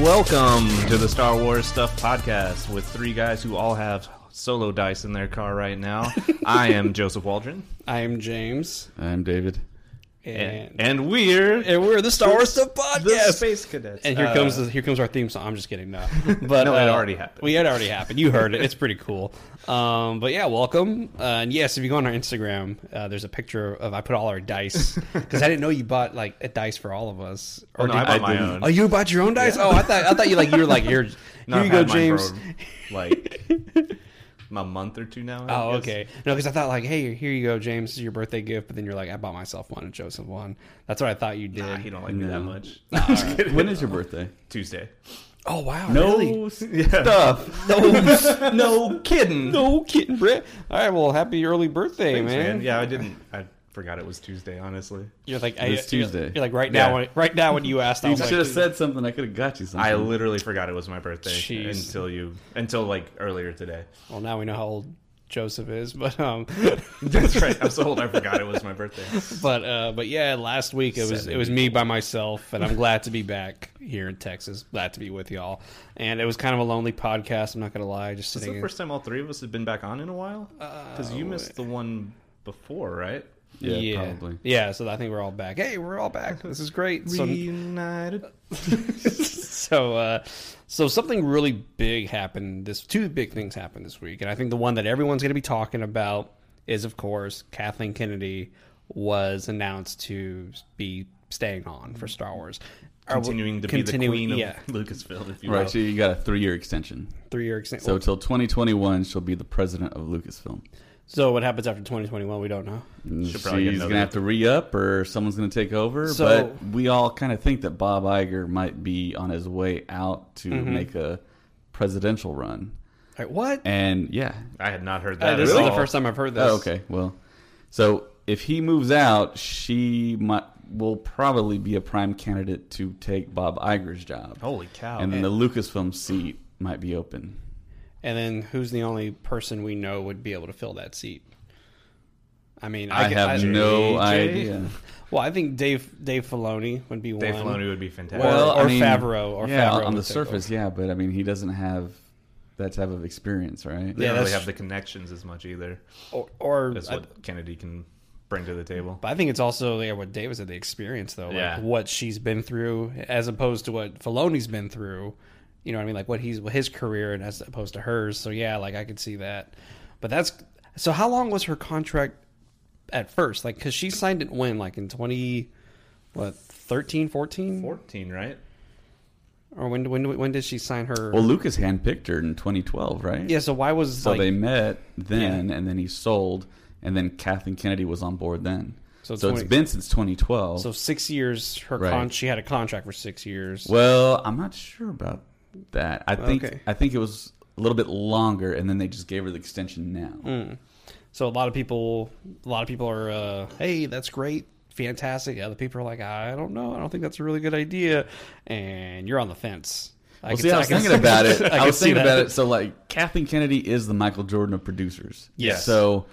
Welcome to the Star Wars Stuff Podcast with three guys who all have solo dice in their car right now. I am Joseph Waldron, I am James, I'm David. And, and, and we're and we're the Star Wars Stuff the Podcast. Space Cadets. and here Uh, comes the, here comes our theme song. I'm just kidding, no, but No, it uh, already happened. We had already happened. You heard it. It's pretty cool. Um, but yeah, welcome. Uh, and yes, if you go on our Instagram, uh, there's a picture of I put all our dice because I didn't know you bought like a dice for all of us. Oh, no, I bought my didn't. own. Oh, you bought your own dice? Oh, I thought I thought you like you were like here. No, Here you go, James. for, like a month or two now. I Oh, guess. okay. No, because I thought like, hey, here you go, James. This is your birthday gift. But then you're like, I bought myself one and Joseph one. That's what I thought you did. Nah, he don't like me that No. much. When is your birthday? Tuesday. oh wow, No really? stuff. No, No kidding. no kidding, Brett. All right, well, happy early birthday, Thanks, man. man. Yeah, I didn't. I forgot it was Tuesday. Honestly, You're like, It was I, you're- Tuesday. You're like right Yeah. now, when, right now when you asked, I You was should like, have said something. I could have got you something. I literally forgot it was my birthday Jeez. until you until like earlier today. well, now we know how old Joseph is, but um, That's right. I'm so old. I forgot it was my birthday. but uh, but yeah, last week it was it was me by myself, and I'm glad to be back here in Texas. Glad to be with y'all, and it was kind of a lonely podcast. I'm not gonna lie, just Is sitting. the first time all three of us have been back on in a while? Because you missed the one before, right? Yeah, probably. Yeah, so I think we're all back. Hey, we're all back. This is great. So, Reunited. so, uh, so something really big happened. This two big things happened this week, and I think the one that everyone's going to be talking about is, of course, Kathleen Kennedy was announced to be staying on for Star Wars, Or w- Continuing to be the continuing- queen of yeah, Lucasfilm, if you will. Right, so you got a three-year extension. three year extension. So So, till 2021, she'll be the president of Lucasfilm. So what happens after 2021? We don't know. And Should probably get She's gonna have to re-up, or someone's gonna take over. So- but we all kind of think that Bob Iger might be on his way out to Mm-hmm. make a presidential run. All right, what? And yeah, I had not heard Uh, that. this at is the first time I've heard this. Oh, okay. Well, so if he moves out, she might will probably be a prime candidate to take Bob Iger's job, Holy cow! and then the Lucasfilm seat might be open. And then who's the only person we know would be able to fill that seat? I mean, I, could- have no JJ? idea. Well, I think Dave Dave Filoni would be Dave one. Filoni would be fantastic. Well, I or mean, Favreau, or yeah, Favreau on the surface, over. yeah, but I mean, he doesn't have that type of experience, right? they yeah, don't really have the connections as much either. or, or That's I, what Kennedy can bring to the table. but I think it's also yeah, what Dave said, the experience though, like Yeah. what she's been through, as opposed to what Filoni's been through. You know what I mean? Like what he's his career, and as opposed to hers. So yeah, like I could see that. But that's so. How long was her contract at first? Like, because she signed it when, like in twenty, what 13, 14? Fourteen, right? or when when when did she sign her? Well, Lucas handpicked her in 2012, right? yeah. So why was So like they met then, and then he sold, and then Kathleen Kennedy was on board then. So So, 20 it's been since 2012. so six years? Her Right. con- she had a contract for six years. well, I'm not sure about that. I think Okay. I think it was a little bit longer, and then they just gave her the extension now. Mm. So a lot of people, a lot of people are, uh, hey, that's great, fantastic. Other people are like, I don't know, I don't think that's a really good idea, and you're on the fence. I Well, can see, I was can thinking about it. I, I, was thinking that. about it. So, like, Kathleen Kennedy is the Michael Jordan of producers. Yes. So,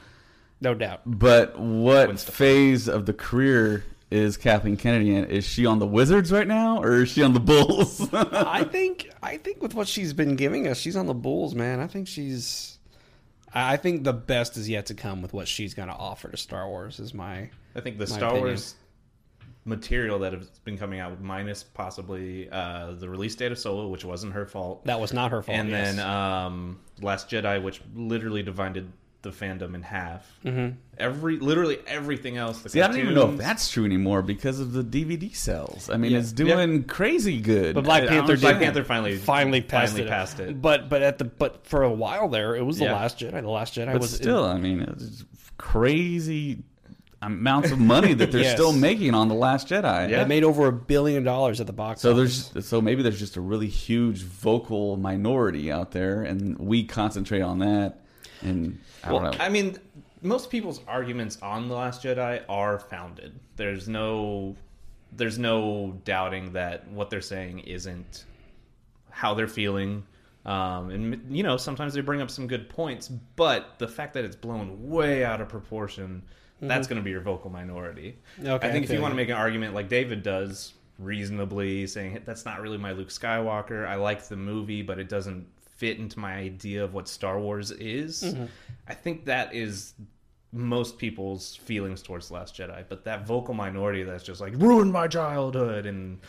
no doubt. but what phase of the career is Kathleen Kennedy in? Is she on the Wizards right now, or is she on the Bulls? I think, I think with what she's been giving us, she's on the Bulls, man. I think she's, I I think the best is yet to come with what she's going to offer to Star Wars. Is my I think the Star opinion. Wars material that has been coming out, minus possibly uh, the release date of Solo, which wasn't her fault, that was not her fault. and yes. then um, Last Jedi, which literally divided the fandom in half. Mm-hmm. Every literally everything else. The See, I don't even know if that's true anymore because of the DVD sales. I mean, Yeah. it's doing crazy good. But Black I- I Panther don't- Black Panther finally finally passed finally it. passed it. But but at the but for a while there, it was the Yeah. Last Jedi. The Last Jedi But was still, I mean, it's crazy amounts of money that they're Yes. still making on the Last Jedi. Yeah. It made over a billion dollars at the box. So office. there's so maybe there's just a really huge vocal minority out there, and we concentrate on that. And I Well, don't know. I mean, most people's arguments on the Last Jedi are founded. There's no, there's no doubting that what they're saying isn't how they're feeling. Um, and you know, sometimes they bring up some good points, but the fact that it's blown way out of proportion, that's going to be your vocal minority. Mm-hmm. Okay, I think I if you want to make an argument like David does, reasonably saying that's not really my Luke Skywalker. I like the movie, but it doesn't fit into my idea of what Star Wars is. Mm-hmm. I think that is most people's feelings towards the Last Jedi. But that vocal minority that's just like ruined my childhood and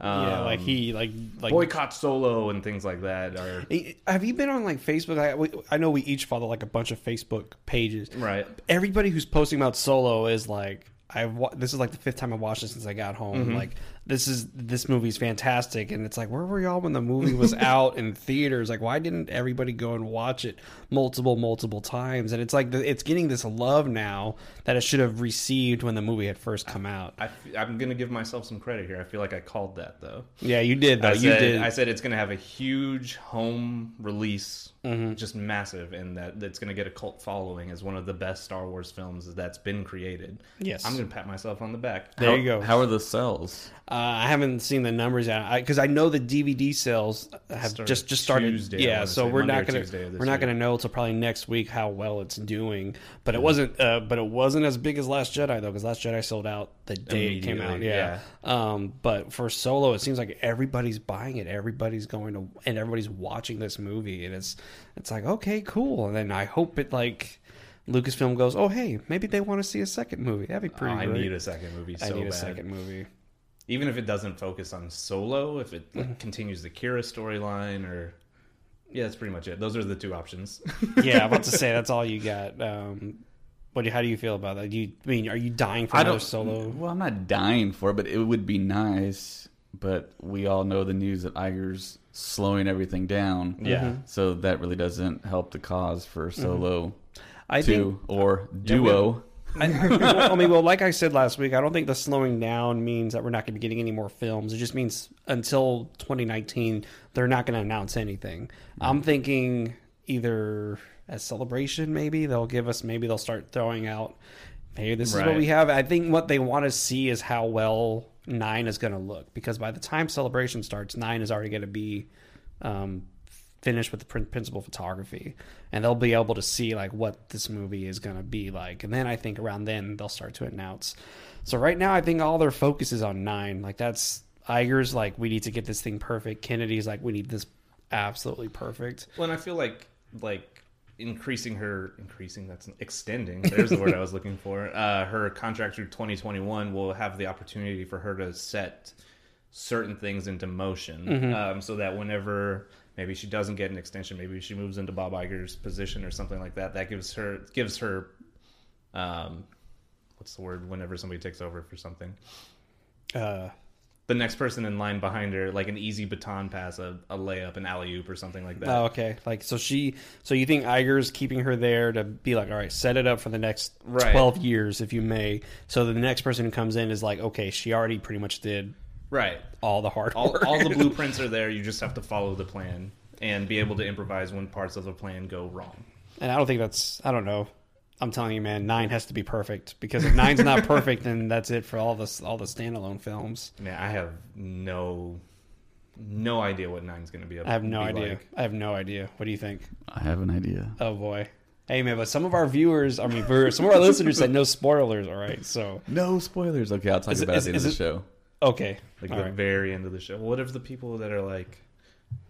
um, yeah, like he like like boycott Solo and things like that are Have you been on like Facebook? I, we, I know we each follow like a bunch of Facebook pages. right. Everybody who's posting about Solo is like, I've wa- this is like the fifth time I've watched it since I got home. Mm-hmm. Like this is this movie's fantastic, and it's like, where were y'all when the movie was out in theaters? Like, why didn't everybody go and watch it multiple multiple times? And it's like the, it's getting this love now that it should have received when the movie had first come out. I, am gonna give myself some credit here. I feel like I called that though. Yeah, you did though. I you said, did. I said it's going to have a huge home release, Mm-hmm. just massive, and that it's going to get a cult following as one of the best Star Wars films that's been created. Yes. I'm going to pat myself on the back. there how, you go. How are the sales? Uh, I haven't seen the numbers yet because I, know the DVD sales have Started just just started. Tuesday, yeah, so we're Monday not gonna Tuesday of this we're not gonna know until probably next week how well it's doing. But it wasn't. Uh, but it wasn't as big as Last Jedi though, because Last Jedi sold out the day it came out. Immediately, Yeah. Um, but for Solo, it seems like everybody's buying it. Everybody's going to and everybody's watching this movie, and it's it's like okay, cool. And then I hope it like. Lucasfilm goes, oh hey, maybe they want to see a second movie. That'd be Oh, pretty. I great. need a second movie so I need a bad. second movie. Even if it doesn't focus on Solo, if it Mm-hmm. like, continues the Qi'ra storyline, or yeah, that's pretty much it. Those are the two options. yeah, I'm about to say that's all you got. Um, what? do- How do you feel about that? Do you I mean are you dying for I another solo? Well, I'm not dying for it, but it would be nice. But we all know the news that Iger's slowing everything down. Yeah. Mhm. So that really doesn't help the cause for Solo I two think. or we- duo. I, I mean, well, like I said last week, I don't think the slowing down means that we're not going to be getting any more films. It just means until 2019, they're not going to announce anything. I'm thinking either as celebration, maybe they'll give us, maybe they'll start throwing out. Hey, this is what we have. I think what they want to see is how well nine is going to look because by the time celebration starts, nine is already going to be um, finished with the principal photography, and they'll be able to see like what this movie is going to be like. And then I think around then they'll start to announce. So right now, I think all their focus is on nine. Like that's Iger's like we need to get this thing perfect. Kennedy's like we need this absolutely perfect. Well, and I feel like like increasing her increasing that's extending. There's the word I was looking for. Uh, her contract through 2021 will have the opportunity for her to set certain things into motion, um, so that whenever maybe she doesn't get an extension, maybe she moves into Bob Iger's position or something like that. That gives her gives her um, what's the word? Whenever somebody takes over for something. Uh, The next person in line behind her, like an easy baton pass, a, a layup, an alley oop, or something like that. oh, okay. Like so she so you think Iger's keeping her there to be like all right, set it up for the next Right. 12 years if you may. So the next person who comes in is like okay, she already pretty much did Right. all the hard all, work. all the blueprints are there. You just have to follow the plan and be able to improvise when parts of the plan go wrong. And I don't think that's. I don't know. I'm telling you, man, nine has to be perfect because if nine's not perfect, then that's it for all the all the standalone films. Man, I have no no idea what nine's going to be. I have no idea. like. I have no idea. What do you think? I have an idea. Oh boy. Hey man, but some of our viewers, I mean, for some of our listeners said no spoilers. All right, so No spoilers. Okay, I'll talk Is about is- it at the end of the it- show. Okay, Like all the right. very end of the show. What if the people that are like,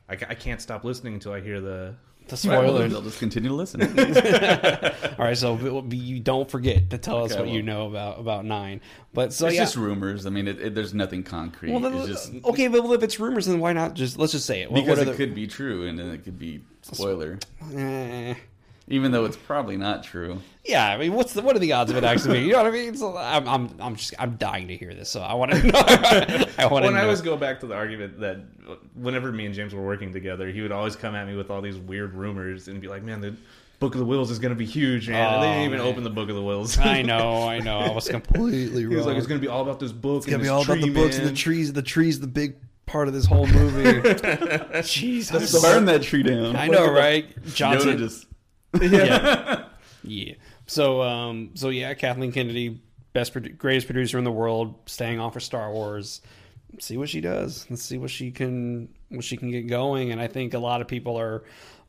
I, I can't stop listening until I hear the. the spoilers. they'll just continue to listen. all right, so we- you don't forget to tell us Okay, what you know about about nine. But so it's yeah. just rumors. I mean, it, it, there's nothing concrete. well, then, it's just okay, but if it's rumors, then why not just let's just say it? What- because what it the- could be true and then it could be spoiler. Eh. Even though it's probably not true. Yeah, I mean, what's the what are the odds of it actually being? You know what I mean? So I'm, I'm, I'm just, I'm dying to hear this. So I want to know. I want to When I always go back to the argument that whenever me and James were working together, he would always come at me with all these weird rumors and be like, "Man, the Book of the Whills is going to be huge, man." and they didn't Oh, even man. open the Book of the Whills. I know, I know. I was completely wrong. he was like, "It's going to be all about this book. It's gonna be all about the books and the trees. The trees, the big part of this whole movie. Jeez, I'm Burn that tree down. I know, right? Yoda Johnson. just yeah. yeah. So, um, so yeah, Kathleen Kennedy, best, produ- greatest producer in the world, staying on for Star Wars. See what she does. Let's see what she can, what she can get going. And I think a lot of people are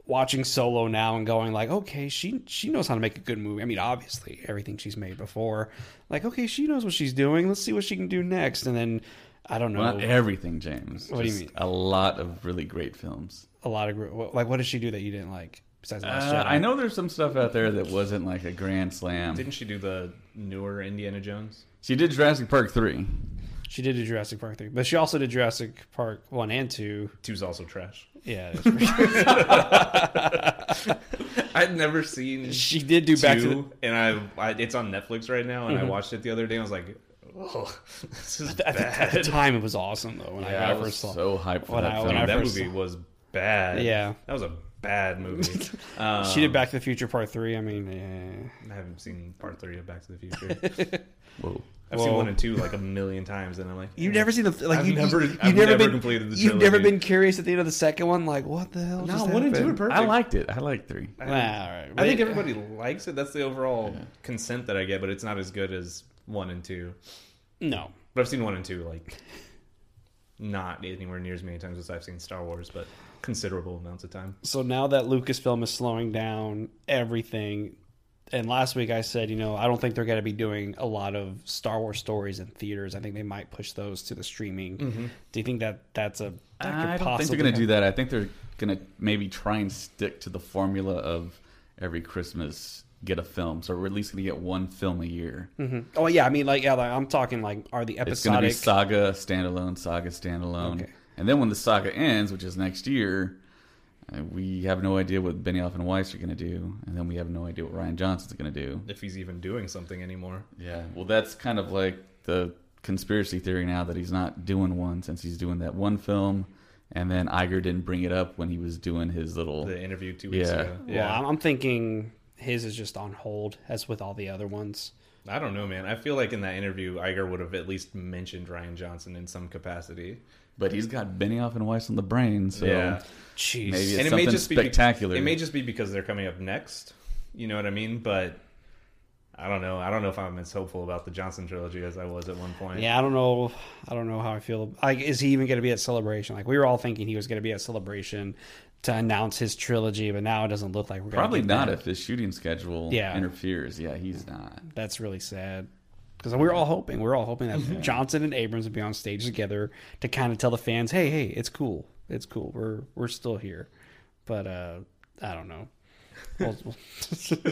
watching Solo now and going like, okay, she she knows how to make a good movie. I mean, obviously, everything she's made before. Like, okay, she knows what she's doing. Let's see what she can do next. And then I don't know. well, not everything, James. What do you mean? A lot of really great films. a lot of like, what did she do that you didn't like besides Last Uh, Jedi? I know there's some stuff out there that wasn't like a grand slam. Didn't she do the newer Indiana Jones? She did Jurassic Park three. She did do Jurassic Park three, but she also did Jurassic Park one and two. Two's also trash. Yeah, that's pretty- I'd never seen she did do two, Back to the. and I, I it's on Netflix right now, and I watched it the other day. and I was like, "Oh, this is At the, at the time, it was awesome though. When Yeah, I, I I was first saw. so hyped for When that I- film. when I that movie saw- was bad. Yeah. that was a bad movie. um, she did Back to the Future Part three. I mean, yeah. I haven't seen part three of Back to the Future. Whoa. I've seen one and two like a million times, and I'm like, You've never seen the like I've you, never- you, I've you've never, never been completed the You've never been curious at the end of the second one, like what the hell? No, just one and two are perfect. I liked it. I liked three. Nah, all right. I think But- everybody likes it. That's the overall consent that I get, but it's not as good as one and two. No, But I've seen one and two like not anywhere near as many times as I've seen Star Wars, but considerable amounts of time. so now that Lucasfilm is slowing down everything, and last week I said, you know, I don't think they're going to be doing a lot of Star Wars stories in theaters. I think they might push those to the streaming. Mm-hmm. Do you think that that's a? That I don't think they're going to do that. I think they're going to maybe try and stick to the formula of every Christmas get a film. So we're at least going to get one film a year. Mm-hmm. Oh yeah, I mean, like yeah, like, I'm talking like are the It's going to be episodic? saga standalone, saga standalone, Okay. And then when the saga ends, which is next year, uh, we have no idea what Benioff and Weiss are going to do, and then we have no idea what Rian Johnson's going to do. If he's even doing something anymore. Yeah, well, that's kind of like the conspiracy theory now that he's not doing one since he's doing that one film, and then Iger didn't bring it up when he was doing his little. The interview two weeks Yeah. ago. Well, I'm, I'm thinking his is just on hold, as with all the other ones. I don't know, man. I feel like in that interview, Iger would have at least mentioned Rian Johnson in some capacity. But he's got Benioff and Weiss on the brain, so yeah, Jeez. maybe it's and it something may just spectacular. be it may just be because they're coming up next. You know what I mean? But I don't know. I don't know if I'm as hopeful about the Johnson trilogy as I was at one point. Yeah, I don't know. I don't know how I feel. Like, is he even going to be at Celebration? Like, we were all thinking he was going to be at Celebration to announce his trilogy, but now it doesn't look like we're going Probably not that. if his shooting schedule Yeah. interferes. Yeah, he's not. That's really sad. Because we are all hoping, we are all hoping that Johnson and Abrams would be on stage together to kind of tell the fans, "Hey, hey, it's cool, it's cool. We're we're still here." But uh, I don't know. We'll, we'll,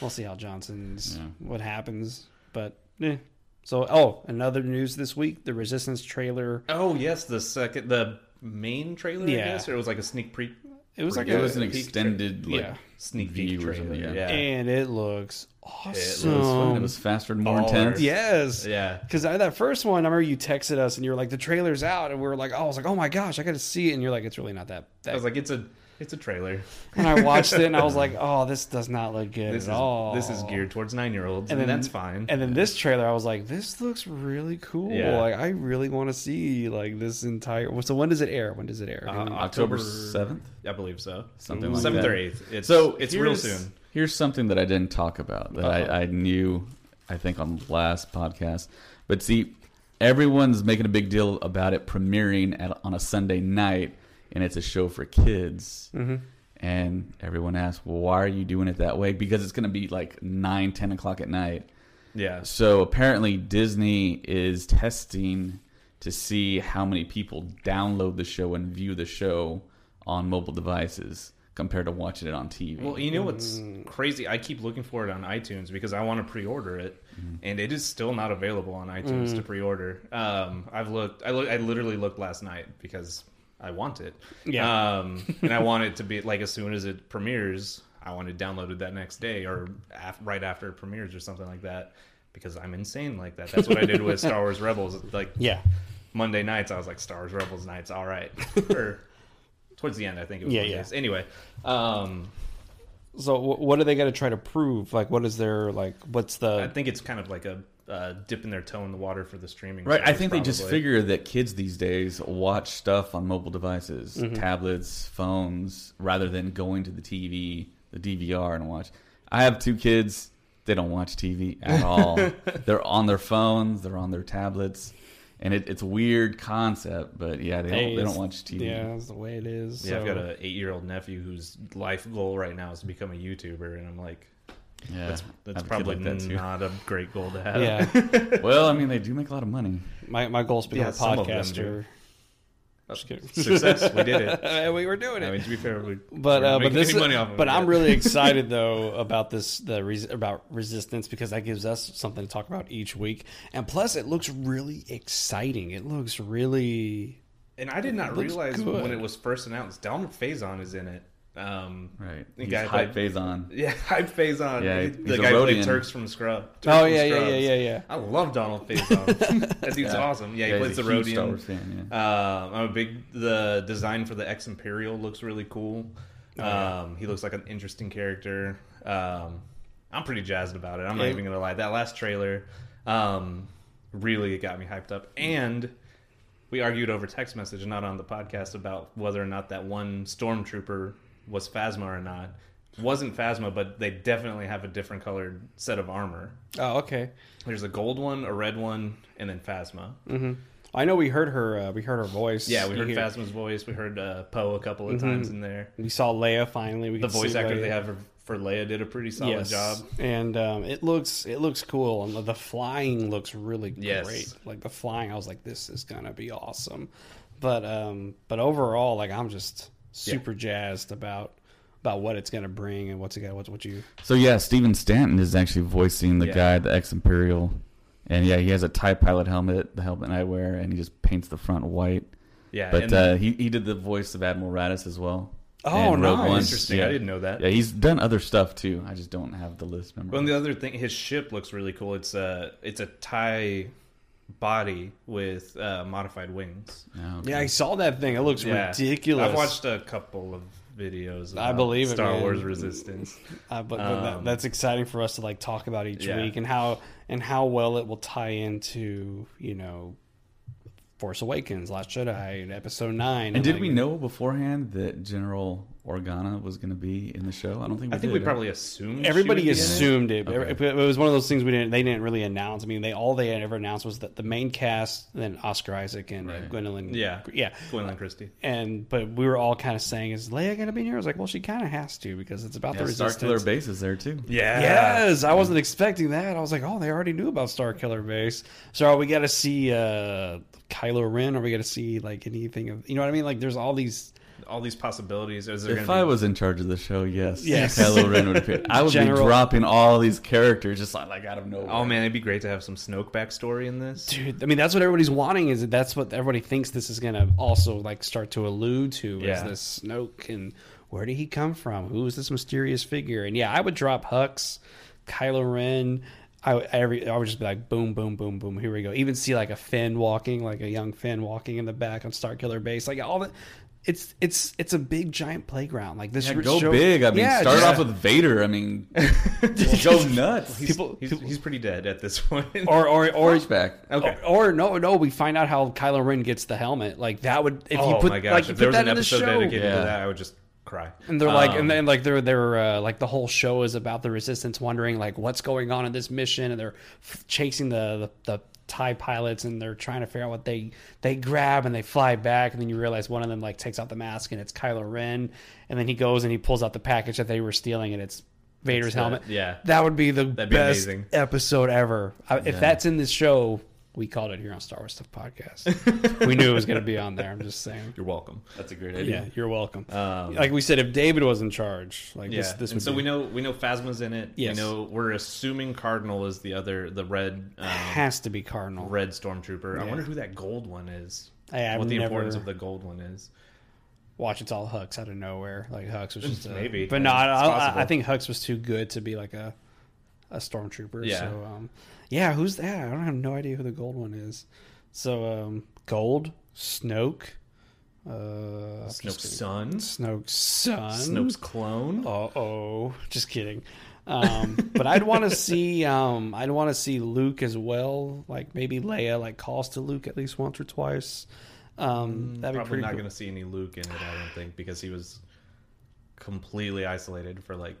we'll see how Johnson's Yeah. what happens. But eh. so, oh, another news this week: the Resistance trailer. Oh yes, the second, the main trailer. Yeah. I guess, or it was like a sneak pre. It was like It a, was an peek tra- extended like yeah. Sneak view peek or something. trailer, Yeah, yeah. and it looks It awesome. it was. It was faster and more Baller. intense. Yes. Yeah. Because that first one, I remember you texted us and you were like, the trailer's out. And we were like, oh, I was like, oh my gosh, I got to see it. And you're like, it's really not that. I that. was like, it's a, it's a trailer. and I watched it and I was like, oh, this does not look good This at is all. this is geared towards nine year olds, and, And then- that's fine. And then this trailer, I was like, this looks really cool. Yeah. Like, I really want to see like this entire. So when does it air? When does it air? Uh, October 7th? I believe so. Something like seventh that. or eighth. It's, So it's real soon. Here's something that I didn't talk about that Uh-oh. I, I knew, I think, on the last podcast. But see, everyone's making a big deal about it premiering at, on a Sunday night, and it's a show for kids. Mm-hmm. And everyone asks, well, why are you doing it that way? Because it's going to be like 9, 10 o'clock at night. Yeah. So apparently, Disney is testing to see how many people download the show and view the show on mobile devices compared to watching it on TV. Well, you know what's crazy? I keep looking for it on iTunes because I want to pre-order it, Mm-hmm. and it is still not available on iTunes to pre-order. Um, I've looked. I look. I literally looked last night because I want it. Yeah. Um, and I want it to be like as soon as it premieres. I wanted downloaded that next day or af- right after it premieres or something like that because I'm insane like that. That's what I did with Star Wars Rebels. Like Yeah. Monday nights, I was like Star Wars Rebels nights, all right. or towards the end, I think it was. Yeah, Mondays. yeah. Anyway, um, So what are they going to try to prove? Like, what is their like? What's the. I think it's kind of like a uh, dipping their toe in the water for the streaming. Right. I service, think they just figure that kids these days watch stuff on mobile devices, Mm-hmm. tablets, phones, rather than going to the TV, the DVR, and watch. I have two kids. They don't watch TV at all. they're on their phones. They're on their tablets, and it, it's a weird concept. But yeah, they don't. Hey, They don't watch TV. Yeah, that's the way it is. Yeah, I've got an eight-year-old nephew whose life goal right now is to become a YouTuber, and I'm like, Yeah, that's that's have a kid probably like that, not a great goal to have. Yeah, Well, I mean, they do make a lot of money. my my goal is to become Yeah, a some of them podcaster. do. Just kidding. Success, we did it. we were doing it. I mean, to be fair, we but uh, but this money off of but it I'm really excited though about this the res- about resistance because that gives us something to talk about each week and plus it looks really exciting it looks really And I did not realize good. when it was first announced, Donald Faison is in it. Um, Right. The He's guy hype phase on. Yeah, hype Faison. Yeah, He- the guy played Turks from Scrub. Turks Oh, from yeah, yeah, yeah, yeah, yeah. I love Donald Faison. that dude's Yeah. awesome. Yeah, he Yeah, plays the a huge Rodian. Star Wars fan, Um, I'm a big. The design for the X Imperial looks really cool. Oh, um, he looks like an interesting character. Um, I'm pretty jazzed about it. I'm not Yeah. even gonna lie. That last trailer, um, really got me hyped up. And we argued over text message, not on the podcast, about whether or not that one stormtrooper was Phasma or not. Wasn't Phasma, but they definitely have a different colored set of armor. oh okay There's a gold one, a red one, and then Phasma. I know we heard her uh, we heard her voice Yeah, we heard hear- Phasma's voice. We heard uh, Poe a couple of times in there. we saw Leia finally we The voice actor Leia. they have for, for Leia did a pretty solid yes. job. and um, it looks it looks cool and the flying looks really Yes. great like the flying I was like this is gonna be awesome but um but overall like I'm just super jazzed about about what it's gonna bring and what's it got what's what you So yeah, Stephen Stanton is actually voicing the Yeah. guy, the ex Imperial, and yeah, he has a TIE pilot helmet, the helmet I wear, and he just paints the front white. Yeah, But and uh, he he did the voice of Admiral Raddus as well. Oh, in Rogue nice. One. interesting. Yeah. I didn't know that. Yeah, he's done other stuff too. I just don't have the list number. Well, and the other thing, his ship looks really cool. It's a it's a tie body with uh, modified wings. Oh, okay. yeah I saw that thing it looks Yeah. ridiculous I've watched a couple of videos. I about believe it, Star man. Wars Resistance. Uh, but, but that, Um, that's exciting for us to like talk about each Yeah. week and how and how well it will tie into you know Force Awakens, Last Jedi, and Episode Nine. And did like- we know beforehand that General Organa was going to be in the show? I don't think we I think did. we probably assumed she Everybody would be in it. assumed it. Okay. It, it was one of those things we didn't. They didn't really announce. I mean, they all they had ever announced was that the main cast, then Oscar Isaac and uh, Right. Gwendoline. Yeah. yeah. Gwendoline Christie. And but we were all kind of saying, "Is Leia going to be in here?" I was like, "Well, she kind of has to because it's about Yeah, the Star resistance." Killer Base is there too. Yeah. Yes, I wasn't expecting that. I was like, oh, they already knew about Starkiller Base. So are we got to see uh, Kylo Ren? Are we got to see like anything of you know what I mean? Like, there's all these. All these possibilities. Is there If gonna I was in charge of the show, yes, Yes. Kylo Ren would appear. I would General- be dropping all these characters just like, like out of nowhere. Oh man, it'd be great to have some Snoke backstory in this. Dude, I mean, that's what everybody's wanting. Is that that's what everybody thinks this is going to also like start to allude to? Is this Snoke and where did he come from? Who is this mysterious figure? And yeah, I would drop Hux, Kylo Ren. I would- every I would just be like boom, boom, boom, boom. Here we go. Even see like a Finn walking, like a young Finn walking in the back on Starkiller Base. Like all the, it's it's it's a big giant playground. Like this Yeah, go show- big. I mean, Yeah, start just- off with Vader. I mean, just go nuts. people. He's, people he's pretty dead at this point. or or or Flashback. okay. Or, or no, no, we find out how Kylo Ren gets the helmet. Like that would if oh you put my gosh! like you if there put was that an in the episode show, dedicated Yeah. to that, I would just cry. and they're like, Um, and then like they're they're uh, like the whole show is about the Resistance wondering like what's going on in this mission, and they're f- chasing the, the the Tie pilots, and they're trying to figure out what they they grab, and they fly back, and then you realize one of them like takes out the mask, and it's Kylo Ren, and then he goes and he pulls out the package that they were stealing, and it's Vader's the- helmet. yeah. that would be the be best amazing. episode ever. I, If that's in this show. We called it here on Star Wars Stuff Podcast. we knew it was going to be on there. I'm just saying. You're welcome. That's a great idea. Yeah, idea. you're welcome. Um, like we said, if David was in charge, like Yeah, this, this and would so be, we know we know Phasma's in it. Yes. We know we're assuming Cardinal is the other the red um, has to be Cardinal. red stormtrooper. I wonder who that gold one is. Hey, I've what the never- importance of the gold one is. watch it's all Hux out of nowhere. Like Hux was just a, Maybe. but no, It's I, I. I think Hux was too good to be like a a stormtrooper. Yeah. So um, yeah, who's that? I don't have no idea who the gold one is. So um, gold, Snoke, uh, Snoke's son, Snoke's son, Snoke's clone. Uh oh, just kidding. Um, but I'd want to see, um, I'd want to see Luke as well. Like maybe Leia, like calls to Luke at least once or twice. Um, that'd be Mm, Probably pretty not cool. going to see any Luke in it. I don't think because he was completely isolated for like.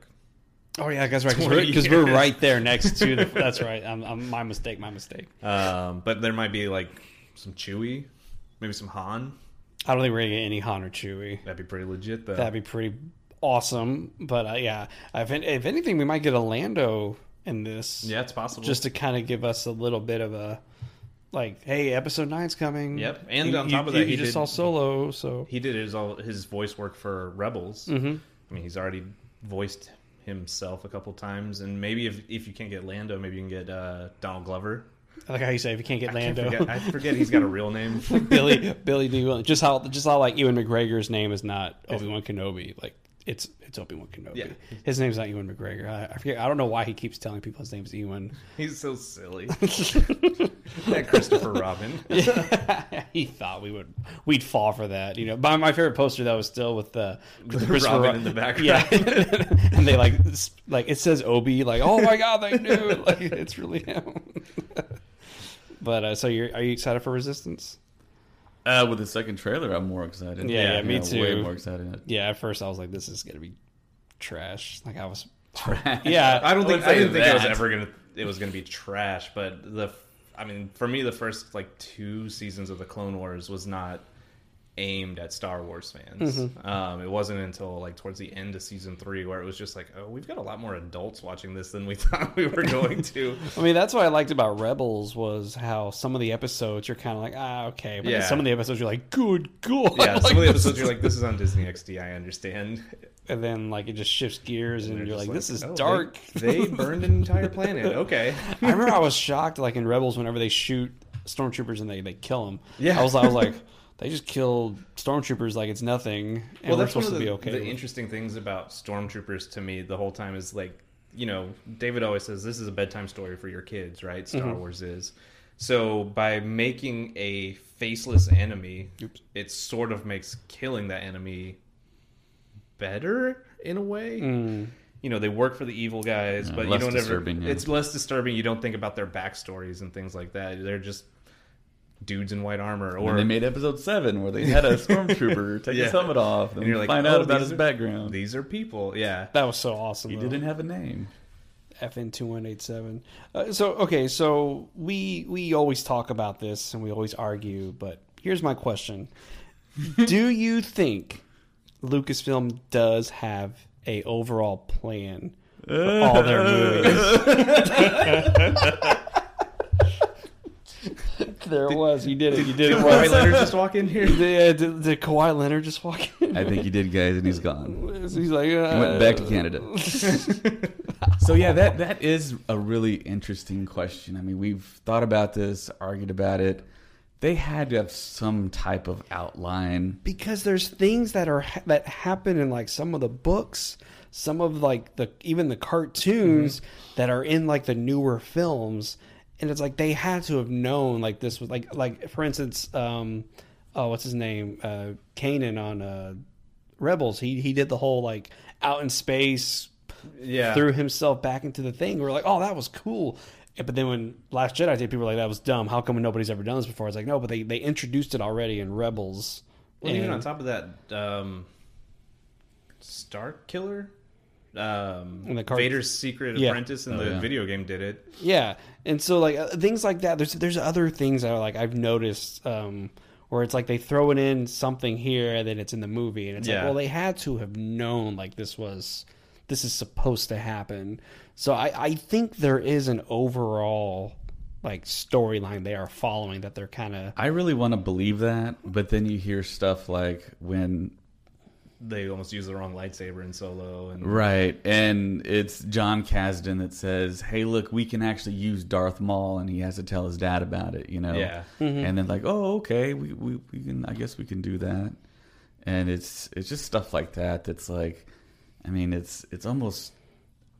Oh yeah, that's right. Because we're, years. right there next to the. That's right. I'm, I'm, my mistake. My mistake. Um, but there might be like some Chewy, maybe some Han. I don't think we're gonna get any Han or Chewy. That'd be pretty legit though. That'd be pretty awesome. But uh, yeah, if, if anything, we might get a Lando in this. yeah, it's possible. just to kind of give us a little bit of a like, hey, episode nine's coming. Yep, and You- on top of that, you he just did- saw Solo, so he did his all his voice work for Rebels. Mm-hmm. I mean, he's already voiced himself a couple times, and maybe if if you can't get Lando, maybe you can get uh, Donald Glover. I like how you say if you can't get I, Lando, forget, I forget he's got a real name. Billy Billy Dee Williams. Just how just how like Ewan McGregor's name is not Obi Wan Kenobi. Like it's it's Obi Wan Kenobi. Yeah. His name's not Ewan McGregor. I, I forget. I don't know why he keeps telling people his name's Ewan. He's so silly. that Christopher Robin. he thought we would we'd fall for that. You know, my, my favorite poster though was still with the, with the Christopher Robin Ro- in the background. Yeah, and they like like it says Obi. Like, oh my god, they knew. it. Like it's really him. but uh, so you're are you excited for Resistance? Uh, with the second trailer, I'm more excited. Yeah, yeah, me too. Way more excited. Yeah, at first I was like, this is gonna be trash. Like I was. Trash. Yeah, I don't think I didn't think it was ever gonna it was gonna be trash, but the I mean, for me, the first like two seasons of the Clone Wars was not aimed at Star Wars fans. Um, it wasn't until like towards the end of season three where it was just like, oh, we've got a lot more adults watching this than we thought we were going to. I mean, that's what I liked about Rebels was how some of the episodes you're kind of like, ah, okay, but Yeah. some of the episodes you're like, good god, yeah, like, some of the episodes you're like, this is on Disney XD. I understand. and then like it just shifts gears, and, they're you're just like, this is oh, they- dark. They, burned an entire planet. Okay. I remember I was shocked, like in Rebels, whenever they shoot stormtroopers and they, they kill them. Yeah. I was I was like, they just kill stormtroopers like it's nothing, and we're supposed one of to be okay. The with it. interesting things about stormtroopers to me the whole time is like, you know, David always says this is a bedtime story for your kids, right? Star Mm-hmm. Wars is. So by making a faceless enemy, Oops. it sort of makes killing that enemy better in a way. Mm. You know, they work for the evil guys, Yeah, but you less don't ever. yeah. It's less disturbing. You don't think about their backstories and things like that. They're just dudes in white armor, or And they made episode seven where they had a stormtrooper take Yeah. his helmet off and, And you're like, find oh, out about these his are- background. these are people. Yeah, That was so awesome. he though. didn't have a name. FN two one eight seven. Uh, So okay, so we we always talk about this and we always argue, but here's my question: Do you think Lucasfilm does have a overall plan for all their movies? There it was. You did it. You did it. Did once. Kawhi Leonard just walk in here? Did, did, did Kawhi Leonard just walk in? I think he did, guys, and he's gone. So He's like, uh, He went back to Canada. so yeah, that that is a really interesting question. I mean, we've thought about this, argued about it. They had to have some type of outline. because there's things that are that happen in like some of the books some of like the even the cartoons that are in like the newer films and it's like they had to have known like this was like like for instance um oh what's his name? Uh Kanan on uh rebels. He he did the whole like out in space Yeah, threw himself back into the thing. We're like oh that was cool. And- but then when last jedi did people were like that was dumb. How come nobody's ever done this before? It's like no but they they introduced it already in rebels. Well, even on top of that, um, Starkiller, um, In the cart- Vader's secret Yeah. apprentice in Oh, the yeah. video game did it. Yeah, and so like uh, things like that. There's there's other things that are like I've noticed um, where it's like they throw it in something here and then it's in the movie, and it's like well they had to have known like this was this is supposed to happen. So I I think there is an overall like storyline they are following that they're kind of I really want to believe that, but then you hear stuff like when They almost use the wrong lightsaber in Solo, and right, and it's Jon Kasdan that says, "Hey, look, we can actually use Darth Maul," and he has to tell his dad about it, you know. Yeah. Mm-hmm. And then like, oh, okay, we, we we can, I guess we can do that. and it's it's just stuff like that that's like, I mean, it's it's almost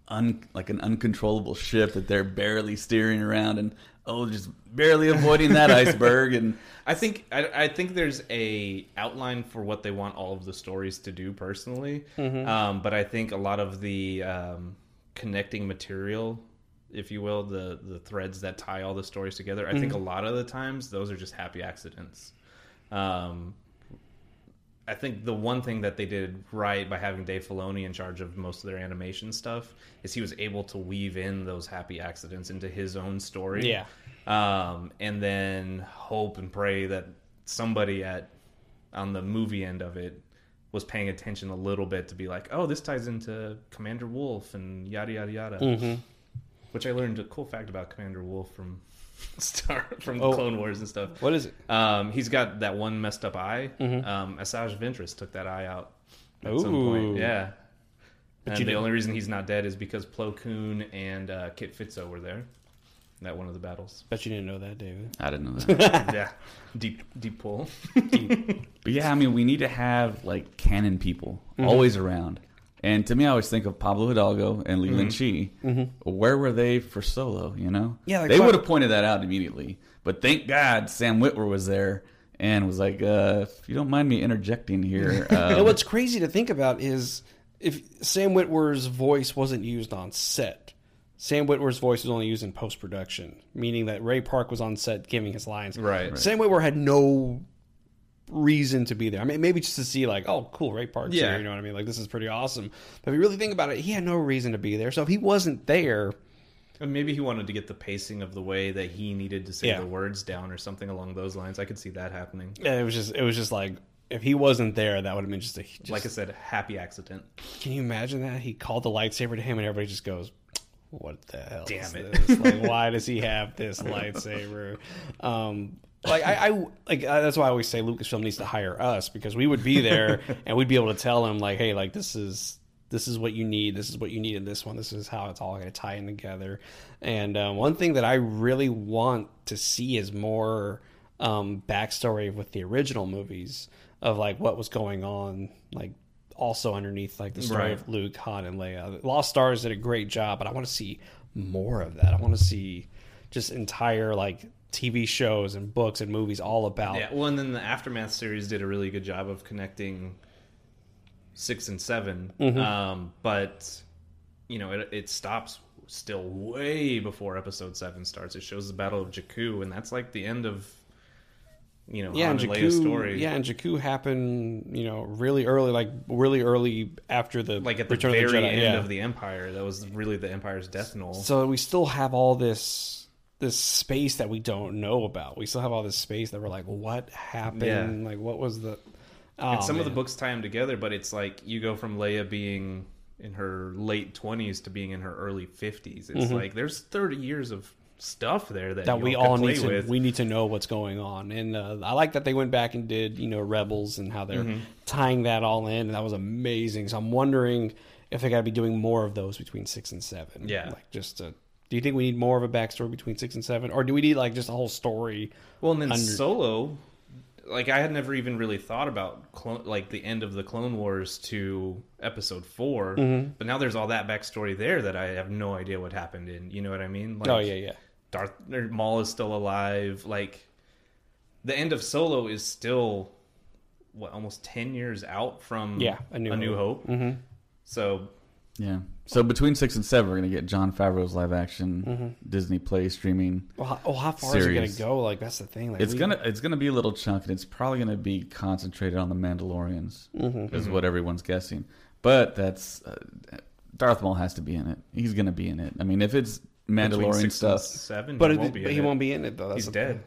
un, like an uncontrollable ship that they're barely steering around and oh, just barely avoiding that iceberg and I think I, I think there's a outline for what they want all of the stories to do personally, um, but I think a lot of the um, connecting material, if you will, the the threads that tie all the stories together. I think a lot of the times those are just happy accidents. Um, I think the one thing that they did right by having Dave Filoni in charge of most of their animation stuff is he was able to weave in those happy accidents into his own story. Yeah. Um, and then hope and pray that somebody at on the movie end of it was paying attention a little bit to be like, oh, this ties into Commander Wolffe and yada yada yada. Mm-hmm. Which I learned a cool fact about Commander Wolffe from Star from Oh. Clone Wars and stuff. What is it? Um, he's got that one messed up eye. Mm-hmm. Um, Asajj Ventress took that eye out at some point. Ooh. Yeah. But and you the didn't- only reason he's not dead is because Plo Koon and uh, Kit Fisto were there at one of the battles. Bet you didn't know that, David. I didn't know that. yeah, deep deep pull. But yeah, I mean, we need to have like canon people Mm-hmm. always around. And to me, I always think of Pablo Hidalgo and Leland Mm-hmm. Chee. Where were they for Solo? You know, Yeah, like they would have pointed that out immediately. But thank God Sam Witwer was there and was like, uh, "If you don't mind me interjecting here, um, and what's crazy to think about is if Sam Witwer's voice wasn't used on set, Sam Witwer's voice was only used in post production, meaning that Ray Park was on set giving his lines. Right. Right. Sam Witwer had no reason to be there. I mean, maybe just to see like, oh, cool, Ray Park's Yeah. here. You know what I mean? Like, this is pretty awesome. But if you really think about it, he had no reason to be there. So if he wasn't there, And maybe he wanted to get the pacing of the way that he needed to say Yeah. the words down or something along those lines. I could see that happening. Yeah, it was just, it was just like. If he wasn't there, that would have been just a. Just, like I said, happy accident. Can you imagine that? He called the lightsaber to him, and everybody just goes, "What the hell? Damn is it. This? Like, why does he have this lightsaber?" Um, like I, I like uh, that's why I always say Lucasfilm needs to hire us because we would be there and we'd be able to tell him like, "Hey, like this is." This is what you need. This is what you need in this one. This is how it's all going to tie in together. And um, one thing that I really want to see is more um, backstory with the original movies of like what was going on, like also underneath like the story Right. of Luke, Han, and Leia. Lost Stars did a great job, but I want to see more of that. I want to see just entire like TV shows and books and movies all about. Yeah, well, and then the Aftermath series did a really good job of connecting six and 7 Mm-hmm. Um, but you know, it, it stops still way before Episode Seven starts. It shows the Battle of Jakku, and that's like the end of you know Yeah, Han and Jakku. story. Yeah, and Jakku happened, you know, really early, like really early after the like at the Return very of the Jedi. end yeah. of the Empire. That was really the Empire's death knell. So we still have all this this space that we don't know about. We still have all this space that we're like, what happened? Yeah. Like, what was the? and Oh, some of the books tie them together, but it's like you go from Leia being in her late twenties to being in her early fifties. It's like there's thirty years of stuff there that, Mm-hmm. that we all need to with. we need to know what's going on and uh, i like that they went back and did you know rebels and how they're Mm-hmm. tying that all in and that was amazing so i'm wondering if they got to be doing more of those between six and seven Yeah. like just to do you think we need more of a backstory between six and seven or do we need like just a whole story Well, and then under- Solo, like I had never even really thought about clone, like the end of the Clone Wars to Episode 4 Mm-hmm. but now there's all that backstory there that I have no idea what happened in. You know what I mean? Like, oh yeah yeah Darth or Maul is still alive. Like the end of Solo is still what almost ten years out from Yeah, A New Hope. Mm-hmm. So yeah. So between six and seven, we're gonna get Jon Favreau's live action Mm-hmm. Disney Play streaming. well how, well, how far is it gonna go like that's the thing like It's we- gonna it's gonna be a little chunk, and it's probably gonna be concentrated on the Mandalorians, Mm-hmm. is what everyone's guessing. But that's uh, Darth Maul has to be in it. He's gonna be in it. I mean, if it's Mandalorian six and stuff, seven, but, he won't be. but in he it. won't be in it though that's He's the- dead.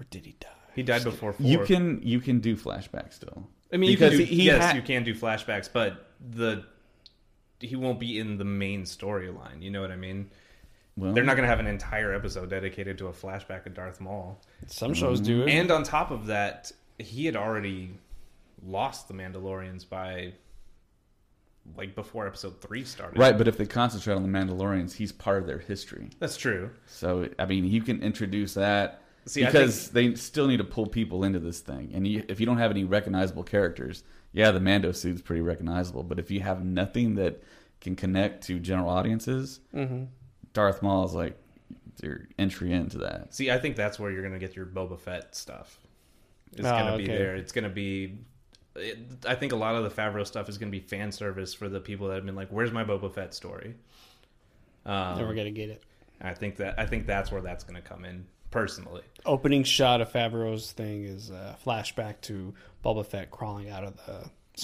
or did he die He died before four. you can you can do flashbacks still. I mean, you because can do, he yes, ha- you can do flashbacks, but the he won't be in the main storyline. You know what I mean? Well, They're not going to have an entire episode dedicated to a flashback of Darth Maul. some shows do it And on top of that, he had already lost the Mandalorians by like before episode three started. right. But if they concentrate on the Mandalorians, he's part of their history. That's true. So I mean, you can introduce that See, because they still need to pull people into this thing. And you, if you don't have any recognizable characters, yeah, the Mando suit's pretty recognizable. But if you have nothing that can connect to general audiences, Mm-hmm. Darth Maul is like your entry into that. See, I think that's where you're going to get your Boba Fett stuff. It's Oh, going to be okay. there. It's going to be. It, I think a lot of the Favreau stuff is going to be fan service for the people that have been like, "Where's my Boba Fett story?" Um, Never gonna get it. I think that I think that's where that's going to come in personally. Opening shot of Favreau's thing is a flashback to Boba Fett crawling out of the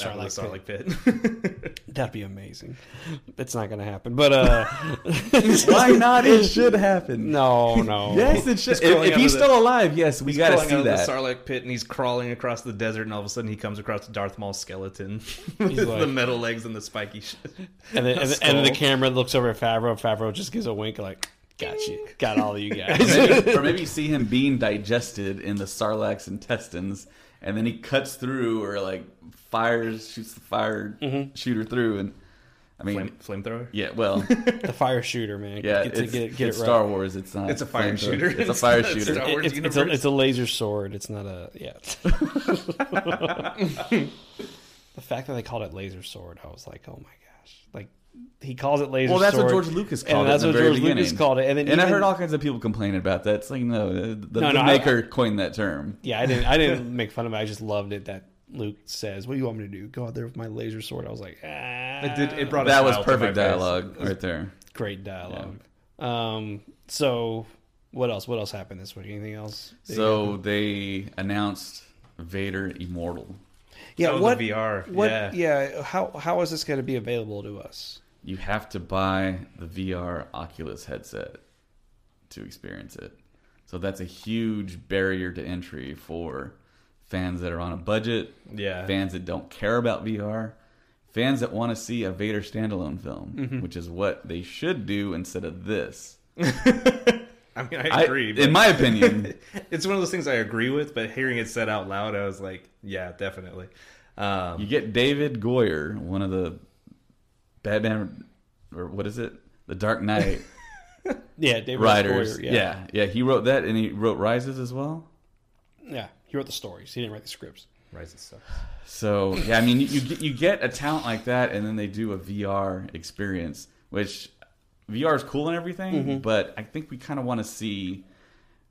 Out of the Sarlacc pit. Pit. That'd be amazing. It's not gonna happen, but uh, Why not? It should happen. no, no. Yes, it should. If, if he's of the- still alive, yes, we got to crawling see out of that. the Sarlacc pit, and he's crawling across the desert, and all of a sudden he comes across Darth Maul's skeleton with the metal legs and the spiky shit. And then, and, and then the camera looks over at Favreau. Favreau just gives a wink, like, "Got you, got all of you guys." maybe, or maybe you see him being digested in the Sarlacc's intestines, and then he cuts through or like fires, shoots the fire mm-hmm. shooter through, and I mean, Flame, flamethrower. yeah, well, the fire shooter, man. yeah, get, to it's, get it, get it's it right. Star Wars. It's not. It's a fire shooter. It's a fire shooter. Star It- Wars it's, it's, a, it's a laser sword. It's not a yeah. the fact that they called it laser sword, I was like, oh my gosh! Like he calls it laser. Well, that's what George Lucas and called it. that's in what the very George Lucas called it. And then And I heard all kinds of people complaining about that. It's like no, the, the, No, the no, I- maker coined that term. Yeah, I didn't. I didn't make fun of it. I just loved it that Luke says, "What do you want me to do? Go out there with my laser sword?" I was like, ah, It did. It brought a That was smile to my perfect face. dialogue right there. great dialogue. Um, so what else? What else happened this week? Anything else? So they announced Vader Immortal. yeah, Oh, the what VR, What? yeah. yeah. How how is this going to be available to us? You have to buy the VR Oculus headset to experience it. So that's a huge barrier to entry for fans that are on a budget, Yeah. fans that don't care about VR, fans that want to see a Vader standalone film, Mm-hmm. which is what they should do instead of this. I mean, I I, agree. but in my opinion, it's one of those things I agree with, but hearing it said out loud, I was like, yeah, definitely. Um, you get David Goyer, one of the Batman, or what is it? The Dark Knight Yeah, David writers. Goyer, yeah. yeah. yeah, He wrote that and he wrote Rises as well. yeah. He wrote the stories. He didn't write the scripts. Rise and stuff. So yeah, I mean, you, you get you get a talent like that, and then they do a VR experience, which VR is cool and everything, Mm-hmm. but I think we kind of want to see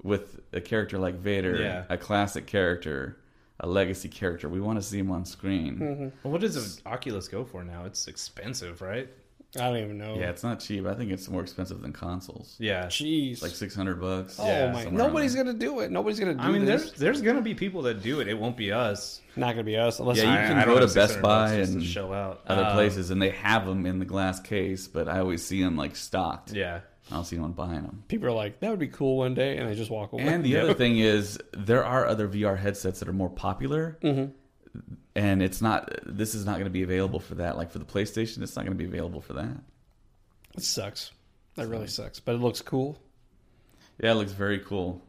with a character like Vader, Yeah. a classic character, a legacy character. We want to see him on screen. Mm-hmm. Well, what does an Oculus go for now? It's expensive, right? I don't even know. Yeah, it's not cheap. I think it's more expensive than consoles. Yeah. Jeez. Like six hundred bucks. oh yeah, my! Nobody's gonna do it. Nobody's gonna do I mean, this. there's there's gonna be people that do it. It won't be us. not gonna be us unless Yeah, you I- can I go to Best Buy bucks just to and show out other Um, places, and they have them in the glass case, but I always see them like stocked. Yeah. I don't see anyone buying them. people are like, "That would be cool one day," and they just walk away. And the other thing is, there are other VR headsets that are more popular, Mm-hmm. and it's not. This is not going to be available for that. Like for the PlayStation, it's not going to be available for that. it sucks. That really sucks. But it looks cool. Yeah, it looks very cool.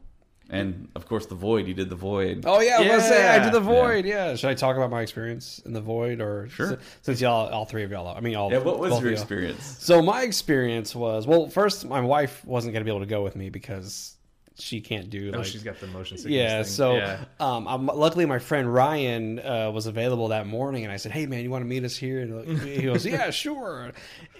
And of course, the Void. You did the Void. Oh yeah, I was gonna say I did the void. Yeah. Should I talk about my experience in the void or Sure. si- since y'all all three of y'all I mean all yeah. What was your experience? So my experience was well, first my wife wasn't gonna be able to go with me because she can't do Oh, she's got the motion sickness. yeah, thing. so yeah. um, I'm, luckily my friend Ryan uh, was available that morning, and I said, "Hey man, you want to meet us here?" And he goes, "Yeah, sure."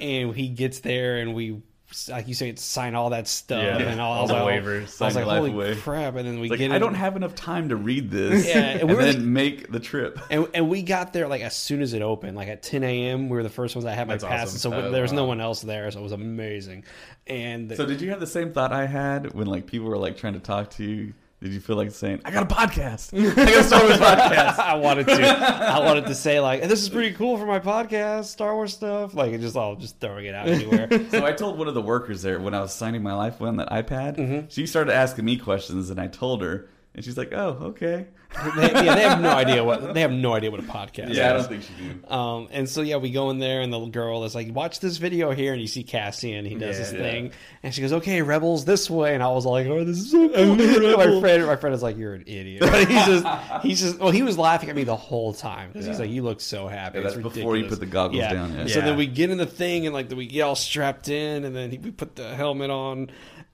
And he gets there, and we, like you say, sign all that stuff Yeah, and all, all the waivers, I was sign like, "Holy away." crap!" And then we Like, get. I in- don't have enough time to read this. Yeah, and and, we were then the- make the trip. And, and we got there like as soon as it opened, like at 10 a.m. We were the first ones that had my That's pass, awesome. so Oh, there was no one else there, so it was amazing. And So did you have the same thought I had when like people were like trying to talk to you? Did you feel like saying, "I got a podcast. I got a Star Wars podcast"? I wanted to. I wanted to say like, "This is pretty cool for my podcast, Star Wars stuff." Like, it just all just throwing it out anywhere. So I told one of the workers there when I was signing my life on that iPad. Mm-hmm. She started asking me questions, and I told her, and she's like, "Oh, okay." They, yeah, they have no idea what they have no idea what a podcast. Yeah, I don't think she do. Um, and so yeah, we go in there, and the girl is like, "Watch this video here," and you see Cassian. He does Yeah. his thing, and she goes, "Okay, rebels this way," and I was like, "Oh, this is so cool." my friend, my friend is like, "You're an idiot." he's just, he's just. Well, he was laughing at me the whole time because he's like, "You look so happy." Yeah, that's It's before you put the goggles down, yeah. So then we get in the thing, and like we get all strapped in, and then we put the helmet on.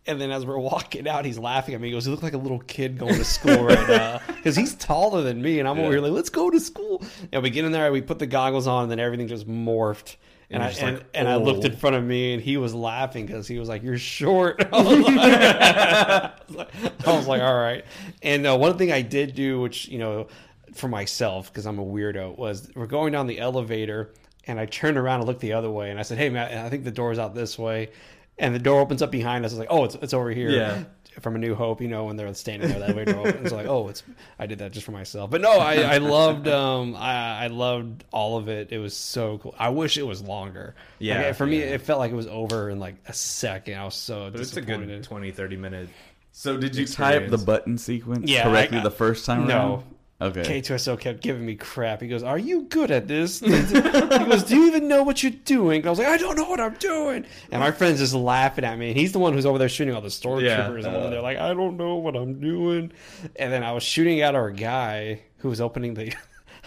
And then as we're walking out, he's laughing at me. He goes, "You look like a little kid going to school right now." Because he's taller than me, and I'm over here like, "Let's go to school." And we get in there, we put the goggles on, and then everything just morphed. And, And I and, like, and I looked "Oh." in front of me, and he was laughing because he was like, "You're short." I was like, I was like, "All right." And uh, one thing I did do, which you know, for myself because I'm a weirdo, was we're going down the elevator, and I turned around and looked the other way, and I said, "Hey, Matt, I think the door's out this way." And the door opens up behind us. I was like, "Oh, it's it's over here." Yeah. From A New Hope, you know, when they're standing there, that way door opens. like, oh, it's. I did that just for myself, but no, I, I loved, um, I, I loved all of it. It was so cool. I wish it was longer. Yeah, Like, for me, yeah. it felt like it was over in like a second. I was so But it's a good 20, 30 minute. So did you type the button sequence Yeah, correctly I- the first time No. around? Okay. K2SO kept giving me crap. He goes, "Are you good at this?" he goes, "Do you even know what you're doing?" And I was like, "I don't know what I'm doing." And my friend's just laughing at me. And he's the one who's over there shooting all the stormtroopers. Yeah. and over uh, there like, "I don't know what I'm doing." And then I was shooting at our guy who was opening the.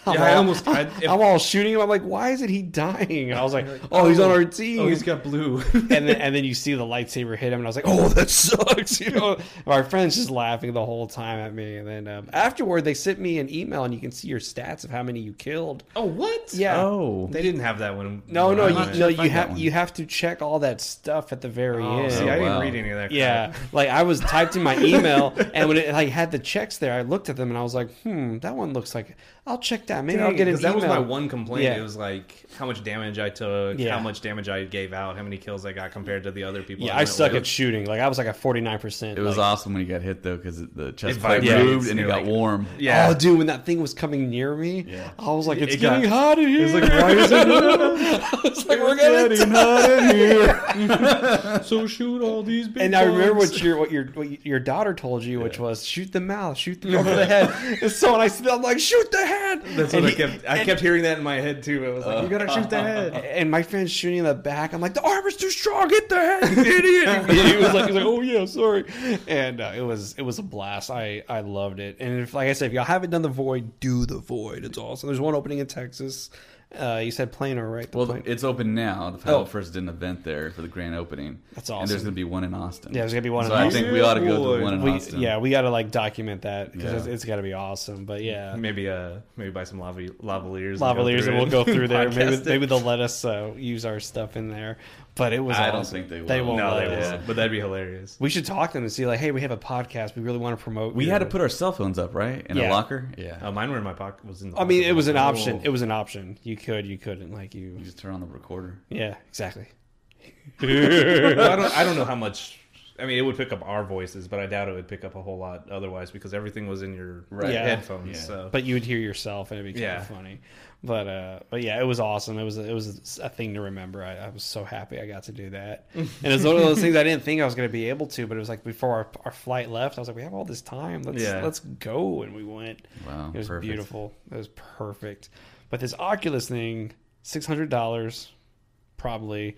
I'm Yeah, I all- almost- I- if- I'm all shooting him. I'm like, "Why isn't he dying?" And I was like, "Oh, he's on our team." Oh, he's got blue. and then and then you see the lightsaber hit him, and I was like, "Oh, that sucks!" You know, my friend's just laughing the whole time at me. And then um, afterward, they sent me an email, and you can see your stats of how many you killed. oh, what? Yeah. Oh. They didn't have that one. No, no, you, no, you have you have to check all that stuff at the very Oh, end. see, Oh, I didn't wow. read any of that. Crap. Yeah, like I was typed in my email, and when it like had the checks there, I looked at them and I was like, "Hmm, that one looks like I'll check that. Maybe I'll Dang, get an 'cause that was my one complaint. Yeah. It was like how much damage I took, Yeah. how much damage I gave out, how many kills I got compared to the other people. Yeah, I I suck with. at shooting. Like I was like a forty nine percent. It was awesome when you got hit though because the chest It plate vibrates, moved and it got like- warm. Yeah. Oh, dude, when that thing was coming near me, Yeah. I was like, "It's It got- getting hot in here." It was like, why is it? I was like, "We're gonna hot in here. so shoot all these big And I remember what your what your what your daughter told you, which was shoot the mouth, shoot the over the head. And so when I see that, I'm like, shoot the head. That's and what I kept. I kept hearing that in my head too. It was like, uh. you gotta shoot the head. And my friend's shooting in the back. I'm like, the armor's too strong. Hit the head, you idiot. He was like, he was like, oh yeah, sorry. And uh, it was it was a blast. I I loved it. And if like I said, if y'all haven't done the void, do the void. It's awesome. There's one opening in Texas. Uh, you said Plano, right? The Well, Plano- it's open now. The Final Oh. First did an event there for the grand opening. That's awesome. And there's going to be one in Austin. Yeah, there's gonna be one So in I Austin. think we ought to go to the one in we, Austin. yeah, we got to like document that because Yeah. it's, it's got to be awesome. But yeah, Maybe uh, maybe buy some lava lavaliers. and go lavaliers, through and we'll go through there. maybe it. maybe they'll let us uh, use our stuff in there. But it was. I don't think they will. They won't No, they us. won't. But that'd be hilarious. We should talk to them and see, like, hey, we have a podcast. We really want to promote. We your- had to put our cell phones up, right? In Yeah. a locker? Yeah. Uh, mine were in my pocket. Was in. The I mean, it was an option. Oh. It was an option. You could, you couldn't. Like you. You just turn on the recorder. Yeah, exactly. Well, I don't. I don't know how much. I mean, it would pick up our voices, but I doubt it would pick up a whole lot otherwise because everything was in your Right. Yeah. headphones. Yeah. So, But you would hear yourself, and it'd be kind Yeah. of funny. But uh, but yeah, it was awesome. It was it was a thing to remember. I, I was so happy I got to do that. and it's one of those things I didn't think I was going to be able to. But it was like before our, our flight left, I was like, we have all this time. Let's Yeah. let's go. And we went. Wow. It was perfect. beautiful. It was perfect. But this Oculus thing, six hundred dollars, probably.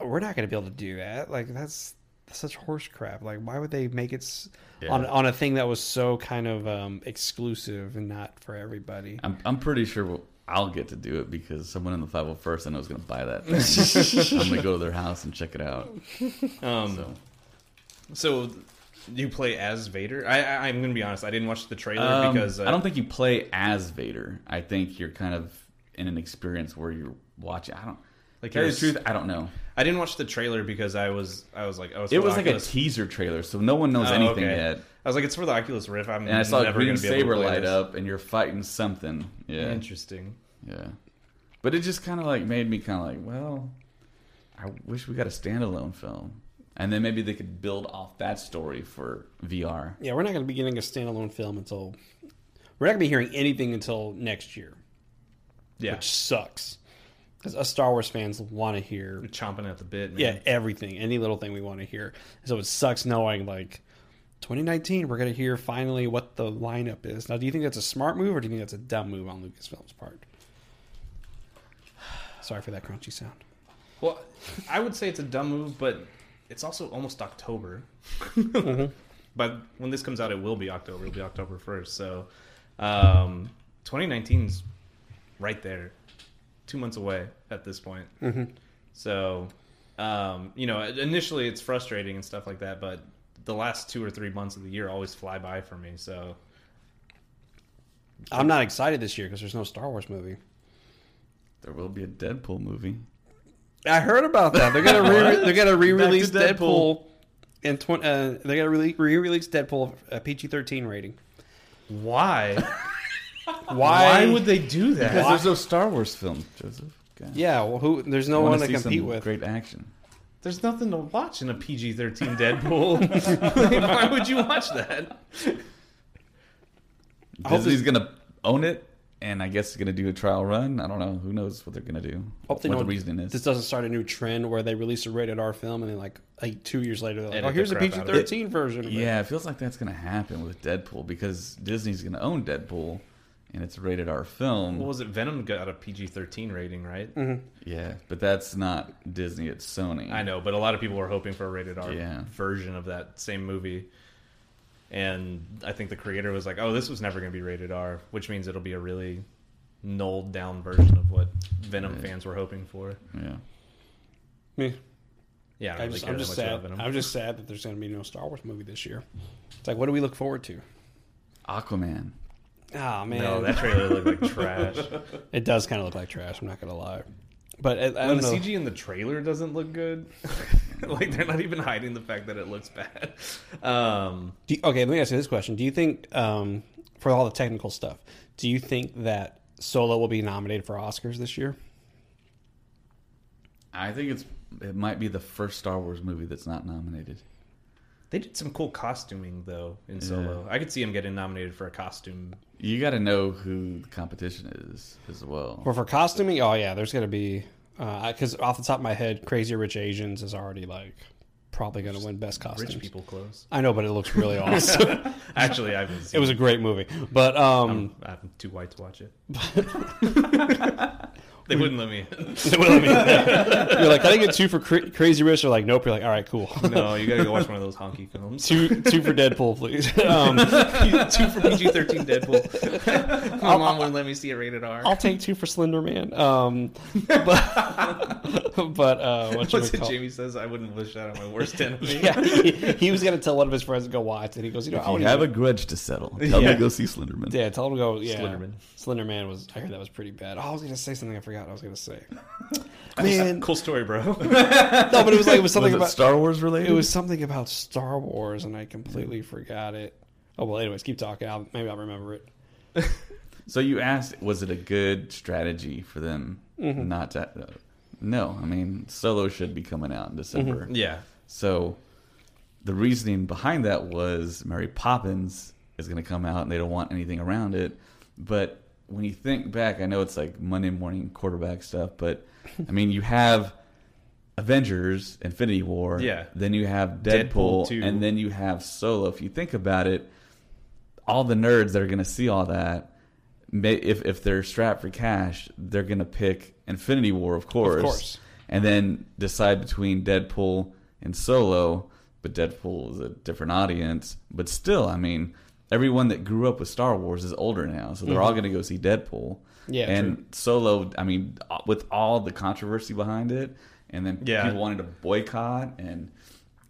We're not going to be able to do that. Like that's, that's such horse crap. Like why would they make it s on on a thing that was so kind of um, exclusive and not for everybody? I'm, I'm pretty sure we'll, I'll get to do it because someone in the 501st I know is going to buy that. thing. I'm going to go to their house and check it out. um, So. so you play as Vader? I, I I'm gonna be honest. I didn't watch the trailer Um, because uh, I don't think you play as Vader. I think you're kind of in an experience where you're watching. I don't. Like Like tell you the truth, I don't know. I didn't watch the trailer because I was I was like, oh, it's It for the was like a Oculus. teaser trailer, so no one knows Oh, anything okay. yet. I was like, it's for the Oculus Rift. I'm And I saw a never green gonna be able to saber play light this. up, and you're fighting something. Yeah, Interesting. yeah. But it just kind of like made me kind of like, well, I wish we got a standalone film, and then maybe they could build off that story for VR. Yeah, we're not going to be getting a standalone film until we're not going to be hearing anything until next year, Yeah, which sucks because us Star Wars fans want to hear chomping at the bit. Man. yeah everything, any little thing we want to hear. So it sucks knowing like 2019 we're going to hear finally what the lineup is. Now, do you think that's a smart move or do you think that's a dumb move on Lucasfilm's part? Sorry for that crunchy sound. Well, I would say it's a dumb move, but it's also almost October. Mm-hmm. But when this comes out, it will be October. It'll be October first. So, um, 2019's right there, two months away at this point. Mm-hmm. So, Um, you know, initially it's frustrating and stuff like that, but the last two or three months of the year always fly by for me. So I'm not excited this year because there's no Star Wars movie. There will be a Deadpool movie. I heard about that. They're gonna re- they're gonna re-release to Deadpool. Deadpool. in tw- uh, they're gonna re- re-release Deadpool a PG-13 rating. why? Why? Why would they do that? Because that? there's no Star Wars film, Joseph. God. Yeah, well, who? There's no I one to see compete some with. Great action. There's nothing to watch in a PG-13 Deadpool. why would you watch that? I hope Disney's gonna own it, and I guess he's gonna do a trial run. I don't know. Who knows what they're gonna do? Hope they what the reasoning is. This doesn't start a new trend where they release a rated R film and then like, like two years later they're like, Edit oh, here's a crap out it. PG-13 version. Of it. Yeah, it feels like that's gonna happen with Deadpool because Disney's gonna own Deadpool, and it's a rated R film. What was it? Venom got a PG-13 rating, right? Mm-hmm. yeah, but that's not Disney. It's Sony. I know, but a lot of people were hoping for a rated R Yeah. version of that same movie. And I think the creator was like, "Oh, this was never going to be rated R," which means it'll be a really nulled down version of what Venom Right. fans were hoping for. Yeah. Me. Yeah, I don't I really just, care I'm just sad. I'm just sad that there's going to be no Star Wars movie this year. It's like, what do we look forward to? Aquaman. Ah man, no, that trailer looked like trash. it does kind of look like trash. I'm not going to lie, but I, I when don't the know. CG in the trailer doesn't look good, like they're not even hiding the fact that it looks bad. Um, Do you- okay, let me ask you this question: Do you think, um, for all the technical stuff, do you think that Solo will be nominated for Oscars this year? I think it's it might be the first Star Wars movie that's not nominated. They did some cool costuming though in Solo. I could see him getting nominated for a costume. You got to know who the competition is as well. Or for costuming? Oh yeah, there's going to be because off the top of my head, Crazy Rich Asians is already like probably going to win best costumes. Rich people clothes. I know, but it looks really awesome. Actually, I haven't. it was a great movie, but um, I'm, I'm too white to watch it. they wouldn't let me. in. you're like, I didn't get two for cra- Crazy Rich. They're like, nope. You're like, all right, cool. no, you gotta go watch one of those honky films. two two for Deadpool, please. Um, two for PG-13 Deadpool. My mom wouldn't let me see it rated R. I'll take two for Slender Man. Um, but but uh, what What's it? Jamie says I wouldn't wish that on my worst enemy. Yeah, he, he was gonna tell one of his friends to go watch it. He goes, you know, I you would have a grudge to settle. Tell Yeah. me to go see Slenderman. yeah, tell him to go. Yeah, Slenderman. Slender Man was. I heard that was pretty bad. Oh, I was gonna say something. I forgot. What I was gonna say. Man, cool story, bro. No, but it was like it was something Was it about Star Wars related? It was something about Star Wars, and I completely forgot it. Oh well. Anyways, keep talking. I'll, maybe I'll remember it. So you asked, was it a good strategy for them Mm-hmm. not to? Uh, no, I mean Solo should be coming out in December. Mm-hmm. yeah, So the reasoning behind that was Mary Poppins is going to come out, and they don't want anything around it. But when you think back, I know it's like Monday morning quarterback stuff, but I mean you have Avengers, Infinity War, Yeah. Then you have Deadpool Deadpool, and then you have Solo. If you think about it, all the nerds that are going to see all that, may, if if they're strapped for cash, they're going to pick Infinity War, of course, of course. and then decide between Deadpool and Solo. But Deadpool is a different audience. But still, I mean, everyone that grew up with Star Wars is older now, so they're all going to go see Deadpool. Mm-hmm. Yeah, and true. Solo, I mean, with all the controversy behind it, and then Yeah. people wanted to boycott, and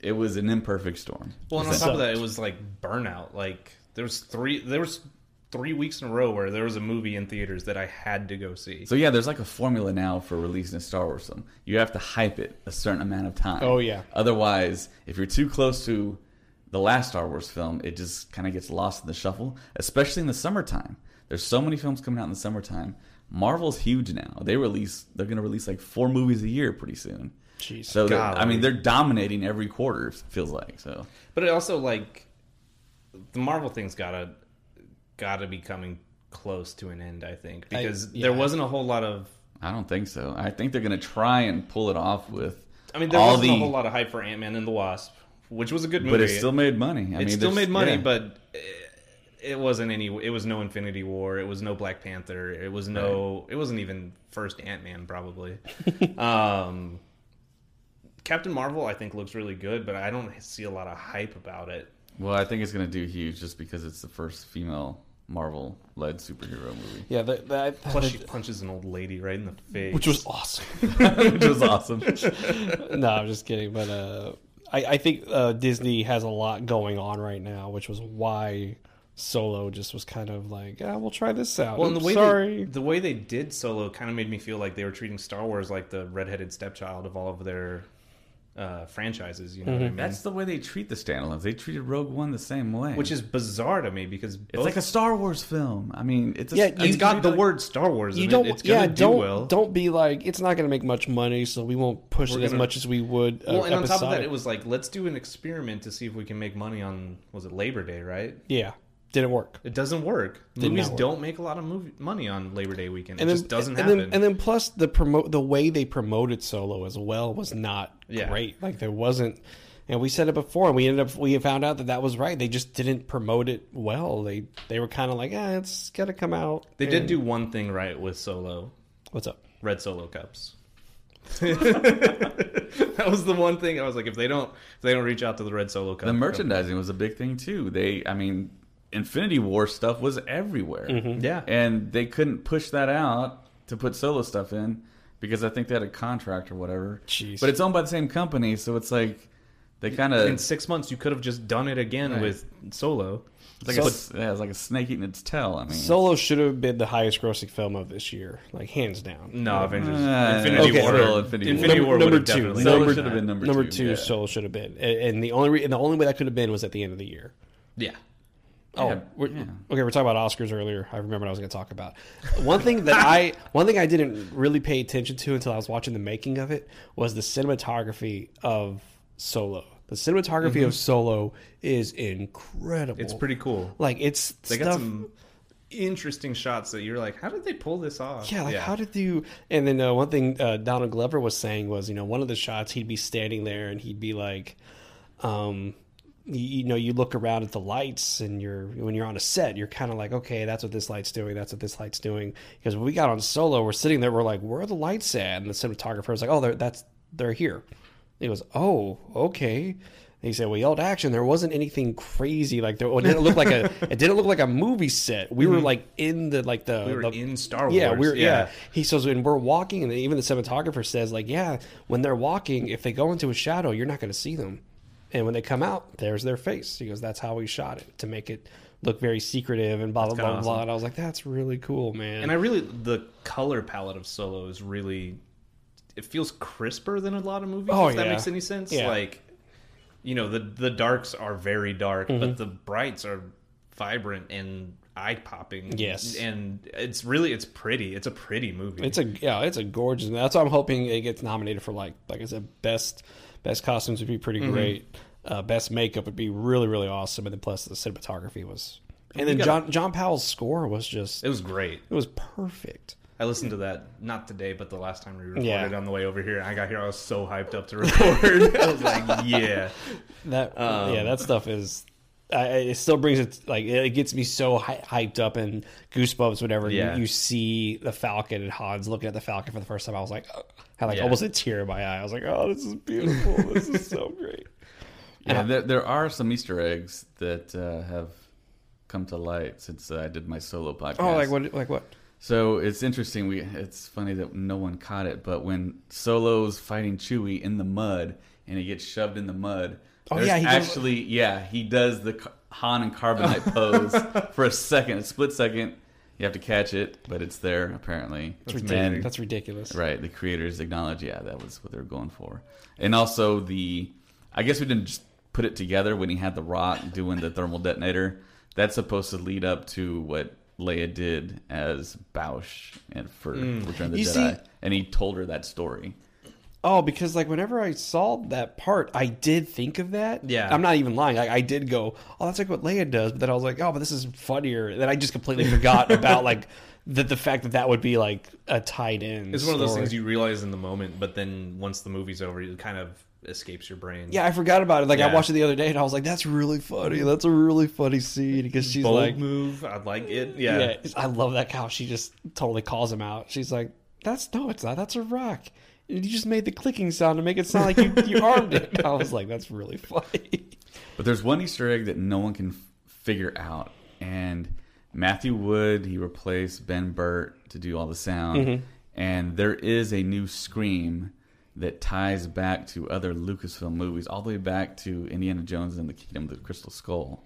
it was an imperfect storm. Well, and on top of that, it was like burnout. Like there was three, there was three weeks in a row where there was a movie in theaters that I had to go see. So yeah, there's like a formula now for releasing a Star Wars film. You have to hype it a certain amount of time. Oh, yeah. Otherwise, if you're too close to the last Star Wars film, it just kind of gets lost in the shuffle, especially in the summertime. There's so many films coming out in the summertime. Marvel's huge now. They release they're going to release like 4 movies a year pretty soon. Jeez. So I mean, they're dominating every quarter feels like. So But it also like the Marvel thing's gotta gotta be coming close to an end. I think because yeah. there wasn't a whole lot of. I don't think so. I think they're going to try and pull it off with I mean, there wasn't the a whole lot of hype for Ant Man and the Wasp, which was a good movie. but it still made money. I it mean, still made money, yeah. but it, it wasn't any. It was no Infinity War. It was no Black Panther. It was no. It wasn't even first Ant Man probably. um, Captain Marvel, I think, looks really good, but I don't see a lot of hype about it. Well, I think it's going to do huge just because it's the first female Marvel led superhero movie, Yeah, that, that Plus, she punches an old lady right in the face, which was awesome. which was awesome. no, I'm just kidding. But uh, I, I think uh, Disney has a lot going on right now, which was why Solo just was kind of like, yeah, we'll try this out. Well, and the way sorry. They, the way they did Solo kind of made me feel like they were treating Star Wars like the redheaded stepchild of all of their uh, franchises. You know what I mean? That's the way they treat the standalones. They treated Rogue One the same way, Which is bizarre to me because it's like a Star Wars film. I mean, it's a, Yeah, it's you- got the like- word Star Wars. you in don't, it. It's yeah, do don't well. don't be like it's not going to make much money, so we won't push We're it as gonna- much as we would. Uh, Well, and on top of that, it was like let's do an experiment to see if we can make money on was it Labor Day, right? yeah, didn't work. It doesn't work. Did Movies work. don't make a lot of movie money on Labor Day weekend. It And then, just doesn't and happen. Then, and then plus the promote the way they promoted Solo as well was not Yeah. great. Like there wasn't, and we said it before, and we ended up we found out that that was right. They just didn't promote it well. They they were kind of like, ah, it's got to come out. they did do one thing right with Solo, what's up? red Solo cups. that was the one thing I was like, if they don't, if they don't reach out to the red Solo cup, the merchandising was a big thing too. They, I mean, Infinity War stuff was everywhere, yeah, and they couldn't push that out to put solo stuff in because I think they had a contract or whatever. Jeez. But it's owned by the same company, so it's like they kind of in six months you could have just done it again Right. with Solo. It's like, a s yeah, it's like a snake eating its tail. I mean, Solo should have been the highest grossing film of this year, like hands down. No, Avengers, Uh, Infinity okay. War, Well, Infinity Infinity, War. War, Number have two. Solo Number- should have been number, Number two. two, yeah. Solo should have been, and, and the only re- and the only way that could have been was at the end of the year. Yeah, Oh, Yeah, we're, yeah. okay. We're talking about Oscars earlier. I remember what I was going to talk about. One thing that I, one thing I didn't really pay attention to until I was watching the making of it was the cinematography of Solo. The cinematography of Solo is incredible. Mm-hmm. it's pretty cool. like it's They stuff. got some interesting shots that you're like, how did they pull this off? yeah, like how did you? And then uh, one thing uh, Donald Glover was saying was, you know, one of the shots he'd be standing there and he'd be like, um, you, you know, you look around at the lights and you're when you're on a set, you're kind of like, okay, that's what this light's doing, that's what this light's doing. Because when we got on Solo, we're sitting there, we're like, where are the lights at? And the cinematographer was like, oh, they're that's they're here. He goes, oh, okay. And he said, "We yelled action. There wasn't anything crazy. Like there, it didn't look like a. It didn't look like a movie set. We were like in the like the. Mm-hmm. We were the- in Star Wars. Yeah, we're yeah. yeah. He says when we're walking, and even the cinematographer says like, yeah, when they're walking, if they go into a shadow, you're not going to see them, and when they come out, there's their face. He goes, that's how we shot it to make it look very secretive and blah blah blah kinda blah. And I was like, that's really cool, man. And I really the color palette of Solo is really it feels crisper than a lot of movies. Oh, if that makes any sense. Yeah. Like you know, the the darks are very dark, Mm-hmm. but the brights are vibrant and eye popping. Yes. And it's really it's pretty. It's a pretty movie. It's a yeah, it's a gorgeous. That's why I'm hoping it gets nominated for like like I said, best best costumes would be pretty Mm-hmm. great. Uh, best makeup would be really really awesome, and then plus the cinematography was. And then John gotta- John Powell's score was just it was great. it was perfect. I listened to that not today, but the last time we recorded Yeah. on the way over here. I got here, I was so hyped up to record. I was like, yeah. That Um, yeah, that stuff is. I, it still brings it like it gets me so hy- hyped up and goosebumps whenever Yeah. you, you see the Falcon and Han's looking at the Falcon for the first time. I was like, oh, had like Yeah. almost a tear in my eye. I was like, oh, this is beautiful. this is so great. Yeah, there, there are some Easter eggs that uh, have come to light since uh, I did my solo podcast. Oh, like what? Like what? So it's interesting. We it's funny that no one caught it, but when Solo's fighting Chewie in the mud and he gets shoved in the mud, Oh, yeah, he does- actually yeah he does the Han and Carbonite pose for a second, a split second. You have to catch it, but it's there apparently. That's And- ridiculous. That's ridiculous. Right, the creators acknowledge, yeah, that was what they were going for, and also the, I guess we didn't just put it together when he had the Rock doing the thermal detonator. That's supposed to lead up to what Leia did as Boushh and for hmm. Return of the You Jedi, see- and he told her that story. Oh, because like whenever I saw that part, I did think of that. Yeah. I'm not even lying. Like I did go, oh, that's like what Leia does. But then I was like, oh, but this is funnier. Then I just completely forgot about like the the fact that that would be like a tied in. It's one of those story. things you realize in the moment, but then once the movie's over, it kind of escapes your brain. Yeah, I forgot about it. Like I watched it the other day, and I was like, "That's really funny. That's a really funny scene." Because she's Bold like, move. I like it. yeah. Yeah. I love that how she just totally calls him out. She's like, "That's no, it's not. That's a rock. You just made the clicking sound to make it sound like you, you armed it." I was like, "That's really funny." But there's one Easter egg that no one can f- figure out, and Matthew Wood he replaced Ben Burtt to do all the sound, Mm-hmm. and there is a new Scream that ties back to other Lucasfilm movies, all the way back to Indiana Jones and the Kingdom of the Crystal Skull.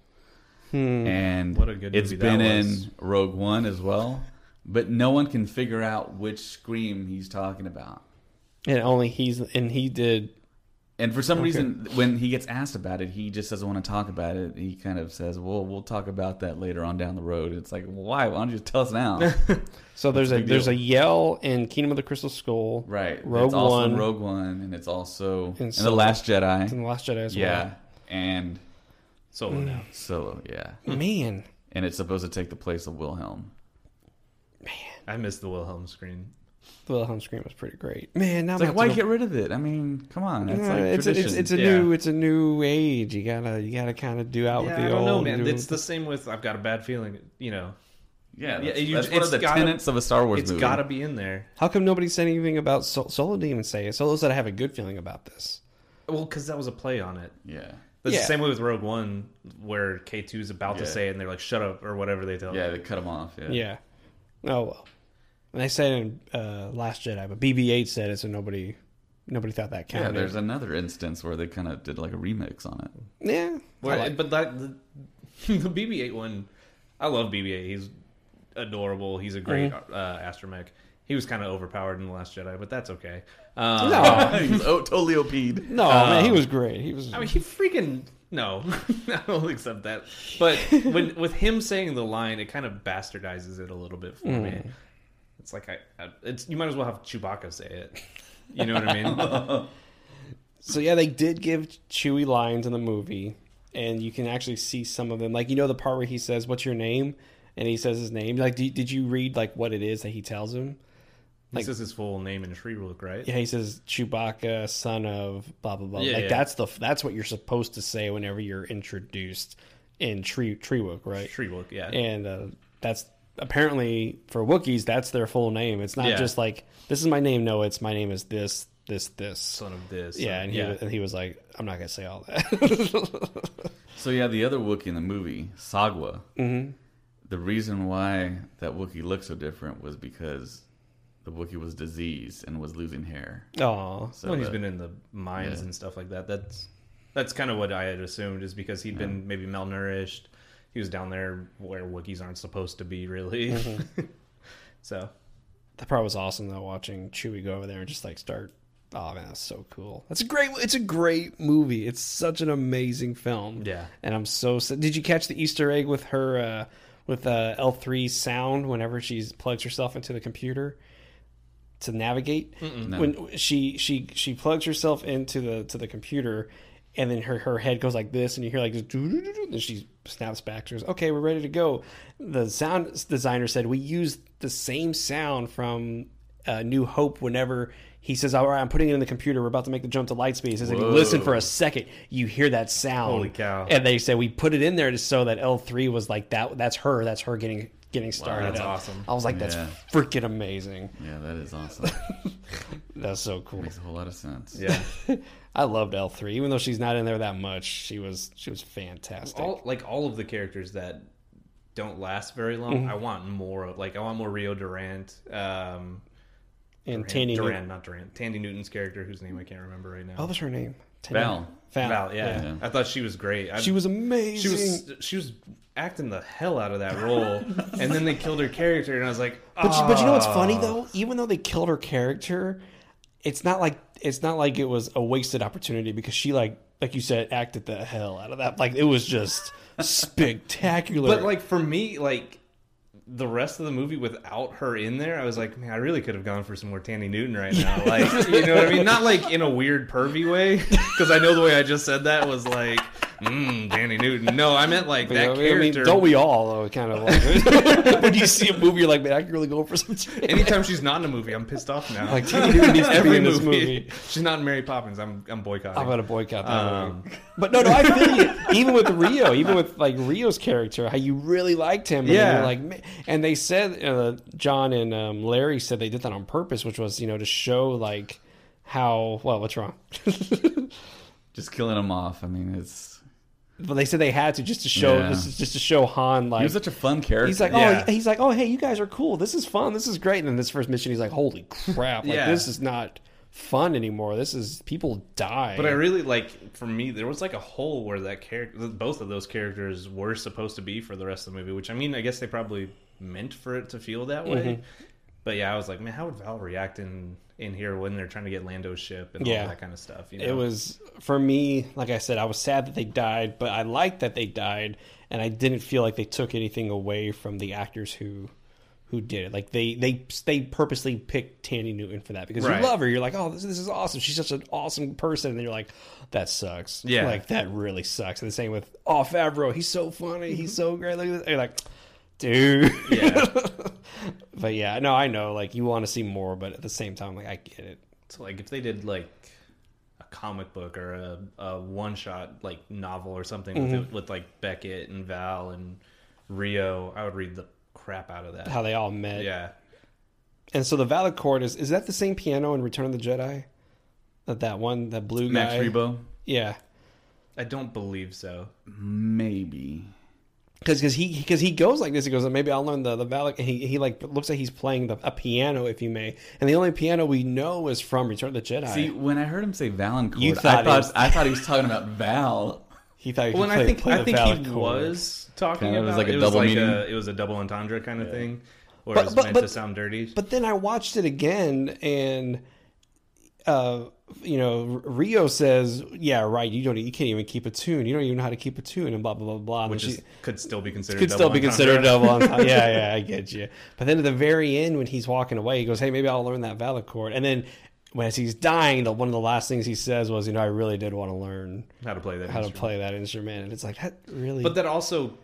Hmm. And What a good it's movie that been was. in Rogue One as well, but no one can figure out which Scream he's talking about. And only he's and he did. And for some reason, when he gets asked about it, he just doesn't want to talk about it. He kind of says, "Well, we'll talk about that later on down the road." It's like, why? Why don't you just tell us now? So there's a there's deal. a yell in Kingdom of the Crystal Skull, right. Rogue it's also One, Rogue One, and it's also in, And the Last Jedi. in the Last Jedi as yeah, and Solo mm. now. Solo. Yeah, well. Man, and it's supposed to take the place of Wilhelm. Man, I missed the Wilhelm screen. The Wilhelm scream was pretty great. Man, now It's I'm like, why get rid of it? I mean, come on, it's Yeah, like it's, a, it's, tradition. it's a Yeah. new it's a new age. You gotta you gotta kind of do out with Yeah, the I don't old. know, man. do- It's the same with I've got a bad feeling. You know, yeah, Yeah, that's, you- that's one of it's the gotta- tenets of a Star Wars it's movie. got to be in there. How come nobody said anything about Sol- Solo? Didn't even say it. Solo said I have a good feeling about this. Well, because that was a play on it. yeah, That's Yeah. the same way with Rogue One, where K two is about to say it, and they're like, "Shut up" or whatever they tell. yeah, them. they cut him off. Yeah, Yeah. Oh well. And they said in uh, Last Jedi, but BB-8 said it, so nobody nobody thought that counted. Yeah, there's another instance where they kind of did like a remix on it. yeah. Where- like- but that the, the BB-8 one, I love BB-8. He's adorable. He's a great Mm-hmm. uh, astromech. He was kind of overpowered in the Last Jedi, but that's okay. Um, no, He's totally OP'd. no, man, he was great. He was. I mean, he freaking no, I don't accept that. But when with him saying the line, it kind of bastardizes it a little bit for Mm. me. It's like I, I, it's you might as well have Chewbacca say it. You know what I mean? So yeah, they did give Chewie lines in the movie, and you can actually see some of them. Like you know the part where he says, "What's your name?" and he says his name. Like, did, did you read like what it is that he tells him? He Like- says his full name in Shyriiwook, right? Yeah, he says Chewbacca, son of blah blah blah. Yeah, like yeah. that's the that's what you're supposed to say whenever you're introduced in Tree Tree Treewook, right? Tree Shyriiwook, yeah. and uh, that's apparently for Wookiees that's their full name. It's not Yeah. just like this is my name. No, it's my name is this this this. Son of this. Yeah, son- and he yeah. was- and he was like, I'm not gonna say all that. So yeah, the other Wookiee in the movie, Sagwa. Mm-hmm. The reason why that Wookiee looked so different was because the Wookiee was diseased and was losing hair. Oh, So well, he's that- been in the mines Yeah. and stuff like that. That's that's kind of what I had assumed is because he'd been maybe malnourished. He was down there where Wookiees aren't supposed to be, really. Mm-hmm. so that part was awesome though. Watching Chewie go over there and just like start. Oh man, that's so cool. That's a great. It's a great movie. It's such an amazing film. Yeah. and I'm so. Did you catch the Easter egg with her? Uh, with uh, L3 sound whenever she plugs herself into the computer to navigate. No. When she she she plugs herself into the to the computer, and then her her head goes like this, and you hear like this, and she snaps back. She goes, "Okay, we're ready to go." The sound designer said we used the same sound from uh, New Hope whenever. He says, "All right, I'm putting it in the computer. We're about to make the jump to Lightspeed." He says, "If you listen for a second, you hear that sound." Holy cow. And they said we put it in there just so that L3 was like that. That's her. That's her getting getting started. that's up. awesome. I was like, "That's Yeah. freaking amazing. Yeah, that is awesome. That's so cool." Makes a whole lot of sense. yeah, I loved L3, even though she's not in there that much. She was she was fantastic. all like all of the characters that don't last very long. Mm-hmm. I want more of like I want more Rio Durant. Um, and Durant, Thandie Durant, Newton. not Durant. Thandie Newton's character, whose name I can't remember right now. Oh, what was her name? Thandie- Val. Val. Val, yeah. Yeah. I thought she was great. I, She was amazing. she was she was acting the hell out of that role, and then they killed her character, and I was like, But, you, but you know what's ah. funny "Oh." though? Even though they killed her character, it's not like it's not like it was a wasted opportunity because she like like you said acted the hell out of that. Like it was just spectacular. But like for me, like the rest of the movie without her in there, I was like, man, I really could have gone for some more Thandie Newton right now. Like, you know what I mean? Not like in a weird pervy way, because I know the way I just said that was like, mm, Thandie Newton. No, I meant like You that know, I mean, character. don't we all though? Kind of like when you see a movie, you're like, man, I can really go for some. Anytime she's not in a movie, I'm pissed off now. Like Thandie Newton needs to be every in this movie. movie. She's not in Mary Poppins. I'm I'm boycotting. I'm gonna boycott that Um, movie. But no, no, I feel you. Even with Rio, even with like Rio's character, how you really liked him. And Yeah. you're like, "Man." and they said uh, Jon and um, Larry said they did that on purpose, which was you know to show like how well what's wrong. Just killing him off. I mean, it's but they said they had to just to show Yeah. just, just to show Han like He was such a fun character. He's like, Yeah. oh, he's like, oh, hey, you guys are cool. This is fun. This is great. And then this first mission, he's like, holy crap! Like Yeah. this is not fun anymore. This is people die. But I really like for me there was like a hole where that character both of those characters were supposed to be for the rest of the movie, which I mean I guess they probably meant for it to feel that way. Mm-hmm. But yeah, I was like, man, how would Val react in in here when they're trying to get Lando's ship and Yeah. all that kind of stuff? You know? it was for me. Like I said, I was sad that they died, but I liked that they died, and I didn't feel like they took anything away from the actors who. Who did it? Like they they they purposely picked Thandie Newton for that because Right. you love her. You're like, oh, this, this is awesome. She's such an awesome person, and then you're like, that sucks. Yeah. like that really sucks. And the same with oh Favreau, he's so funny, he's so great. Look at this. You're like, dude. Yeah. but yeah, no, I know. Like you want to see more, but at the same time, like I get it. So like if they did like a comic book or a, a one shot like novel or something Mm-hmm. with, with like Beckett and Val and Rio, I would read the crap out of that. How they all met. yeah. And so the valachord is is that the same piano in Return of the Jedi? That that one, that blue Max guy. Rebo, Yeah, I don't believe so. maybe. Because because he because he goes like this. He goes, maybe I'll learn the the valid. And he he like looks like he's playing the, a piano, if you may. And the only piano we know is from Return of the Jedi. See, when I heard him say valachord, You I thought thought was- I thought he was talking about Val. he thought he Well, could and play, I think play I think valid he was talking Kinda, it about was like a it double was meaning. like a, it was a double entendre kind of thing, or But- it was but- meant but- to sound dirty. But then I watched it again, and uh, you know, Rio says, "Yeah, right. You don't. You can't even keep a tune. You don't even know how to keep a tune." And blah blah blah blah. Which is, she- could still be considered could still be considered double entendre. yeah, yeah, I get you. But then at the very end, when he's walking away, he goes, "Hey, maybe I'll learn that valachord." And then when as he's dying, the, one of the last things he says was, "You know, I really did want to learn how to play that. how to play that instrument." And it's like that really. But that also,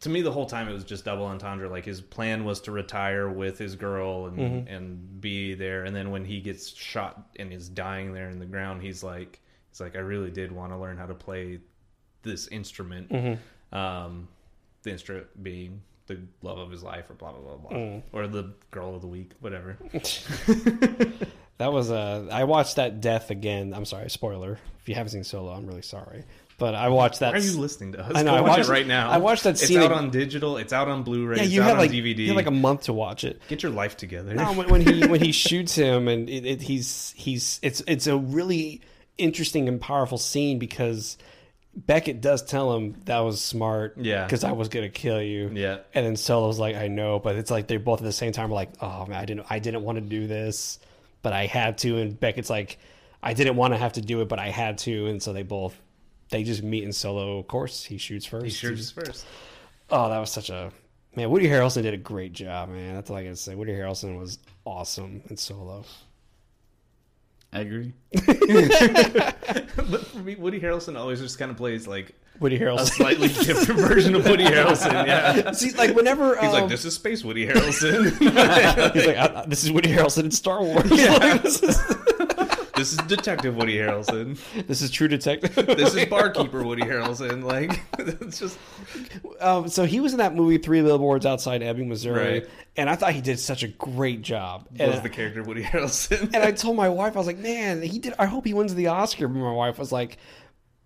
to me, the whole time it was just double entendre. Like his plan was to retire with his girl and Mm-hmm. and be there, and then when he gets shot and is dying there in the ground, he's like, he's like, I really did want to learn how to play this instrument. Mm-hmm. Um, the instrument being the love of his life, or blah blah blah blah, Mm. or the girl of the week, whatever. That was uh, I watched that death again. I'm sorry, spoiler. If you haven't seen Solo, I'm really sorry. But I watched that. Why are you listening to us? I know, I watch watched- it right now. I watched that It's scene It's out on digital. It's out on Blu-ray. yeah, it's you on like DVD. you had like a month to watch it. Get your life together. No, when, when he when he shoots him, and it, it, he's he's it's it's a really interesting and powerful scene because Beckett does tell him that was smart, Yeah. because I was gonna kill you, Yeah. and then Solo's like, I know, but it's like they're both at the same time like, oh man, I didn't I didn't want to do this, but I had to, and Beckett's like, I didn't want to have to do it, but I had to, and so they both they just meet in Solo. Of course, he shoots first. He shoots first. Oh, that was such a man. Woody Harrelson did a great job, man. That's all I gotta say. Woody Harrelson was awesome in Solo. I agree. But for me, Woody Harrelson always just kind of plays like Woody a Harrelson. slightly different version of Woody Harrelson. Yeah, See, like whenever he's um, like, "This is space Woody Harrelson. he's like, I, I- "This is Woody Harrelson in Star Wars." Like, this, is, this is Detective Woody Harrelson. this is True Detective. This is Barkeeper Woody Harrelson." Like, it's just um, so he was in that movie Three Billboards Outside Ebbing, Missouri, Right. and I thought he did such a great job. And, was the character Woody Harrelson. and I told my wife, I was like, "Man, he did. I hope he wins the Oscar." But my wife was like.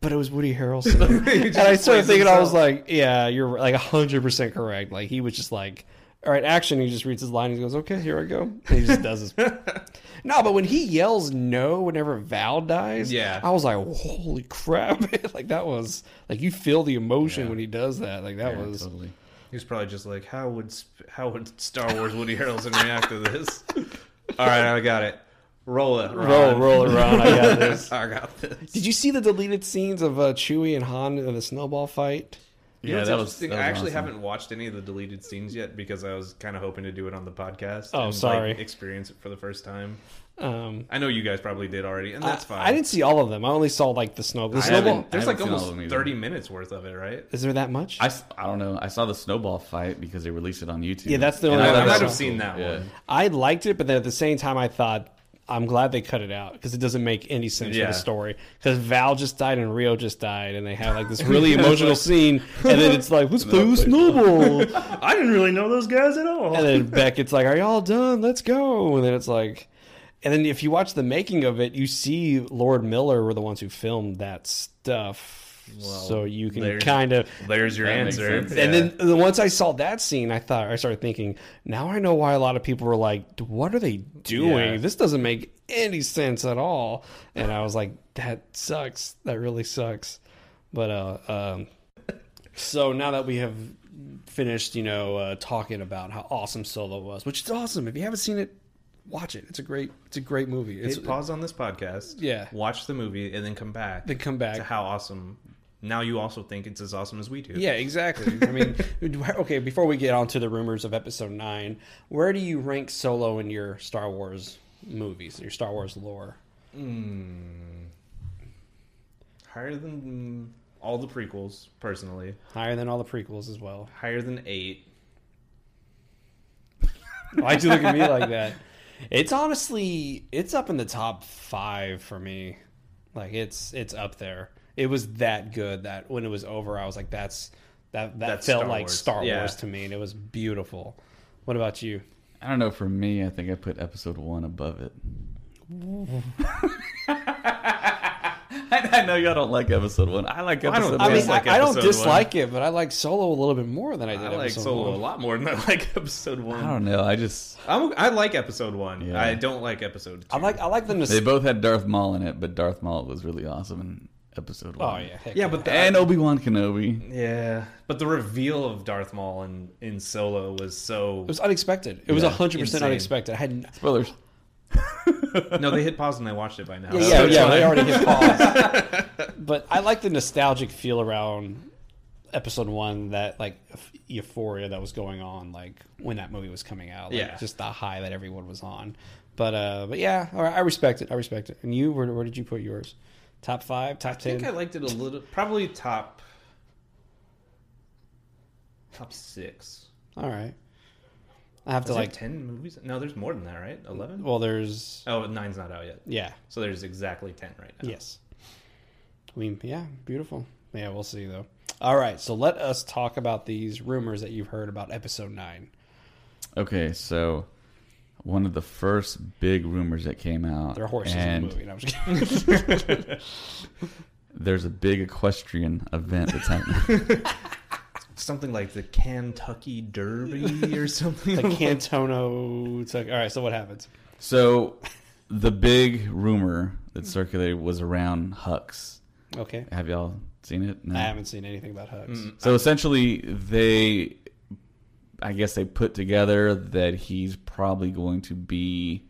But it was Woody Harrelson, and I started thinking, I was like, "Yeah, you're like hundred percent correct." Like he was just like, "All right, action." He just reads his line. He goes, "Okay, here I go." And he just does his. no, but when he yells "no" whenever Val dies, Yeah. I was like, "Holy crap!" like that was like you feel the emotion Yeah. when he does that. Like that was. totally. He was probably just like, "How would sp- how would Star Wars Woody Harrelson react to this?" All right, I got it. Roll it. Ron. Roll, roll it around. I got this. I got this. Did you see the deleted scenes of uh, Chewie and Han in the snowball fight? You know Yeah, what's that was. that was I actually awesome. haven't watched any of the deleted scenes yet because I was kind of hoping to do it on the podcast. Oh, and, sorry. Like, experience it for the first time. Um, I know you guys probably did already, and that's I, fine. I didn't see all of them. I only saw like the snow. The snowball. haven't- There's like haven't seen all of almost them either. 30 minutes worth of it, right? Is there that much? I, I don't know. I saw the snowball fight because they released it on YouTube. Yeah, that's the only one thought I that might was have seen that Yeah. one. I liked it, but then at the same time, I thought I'm glad they cut it out because it doesn't make any sense for the story. Because Val just died and Rio just died, and they have like this really emotional scene, and then it's like, let's play with snowball, I didn't really know those guys at all. and then Beckett's like, "Are y'all done? Let's go." And then it's like, and then if you watch the making of it, you see Lord Miller were the ones who filmed that stuff. So you can kind of There's your answer. sense. and Yeah. then then once I saw that scene, I thought I started thinking. Now I know why a lot of people were like, "What are they doing? Yeah. This doesn't make any sense at all." And I was like, "That sucks. That really sucks." But uh, um, so now that we have finished, you know, uh, talking about how awesome Solo was, which is awesome. If you haven't seen it, watch it. It's a great, it's a great movie. It's Hit pause on this podcast. Yeah. Watch the movie and then come back. then come back. to how awesome. Now you also think it's as awesome as we do. Yeah, exactly. I mean, okay, before we get on to the rumors of episode 9, where do you rank Solo in your Star Wars movies, your Star Wars lore? Mm, Higher than all the prequels, personally. Higher than all the prequels as well. Higher than eight. Why'd you look at me like that? It's honestly, it's up in the top 5 for me. Like it's it's up there. It was that good that when it was over, I was like, "That's that that That's felt Star like Wars. Star Yeah. Wars to me, and it was beautiful." What about you? I don't know. For me, I think I put episode one above it. I, I know y'all don't like episode one. I like I episode don't I one. mean, dislike I, I don't episode one. dislike it, but I like Solo a little bit more than I did. I like episode Solo one. a lot more than I like episode one. I don't know. I just I'm, I like episode one. Yeah. I don't like episode two. I like I like the they both had Darth Maul in it, but Darth Maul was really awesome in episode Oh one. yeah, heck yeah, but the, and Obi Wan Kenobi. yeah, but the reveal of Darth Maul in, in Solo was so. it was unexpected. It was Yeah, hundred percent unexpected. I had Spoilers. no, they hit pause and I watched it by now. yeah, yeah, it's yeah they already hit pause. but I like the nostalgic feel around episode one. That like euphoria that was going on, like when that movie was coming out. Like, Yeah. just the high that everyone was on. But uh, but yeah, all right, I respect it. I respect it. And you, where, where did you put yours? Top five, top ten. I think ten. I liked it a little. Probably top. Top six. All right. I have Is to like. ten movies? No, there's more than that, right? Eleven. Well, there's Oh, nine's not out yet. yeah. So there's exactly ten right now. Yes. I mean, yeah, beautiful. Yeah, we'll see though. All right, so let us talk about these rumors that you've heard about episode nine. Okay, so one of the first big rumors that came out. There are horses and in the movie. No, I'm just kidding. There's a big equestrian event that's happening. Something like the Kentucky Derby or something. the Cantono. Took, all right, so what happens? so the big rumor that circulated was around Hux. Okay, Have y'all seen it? No. I haven't seen anything about Hux. So essentially, they, I guess they put together that he's probably going to be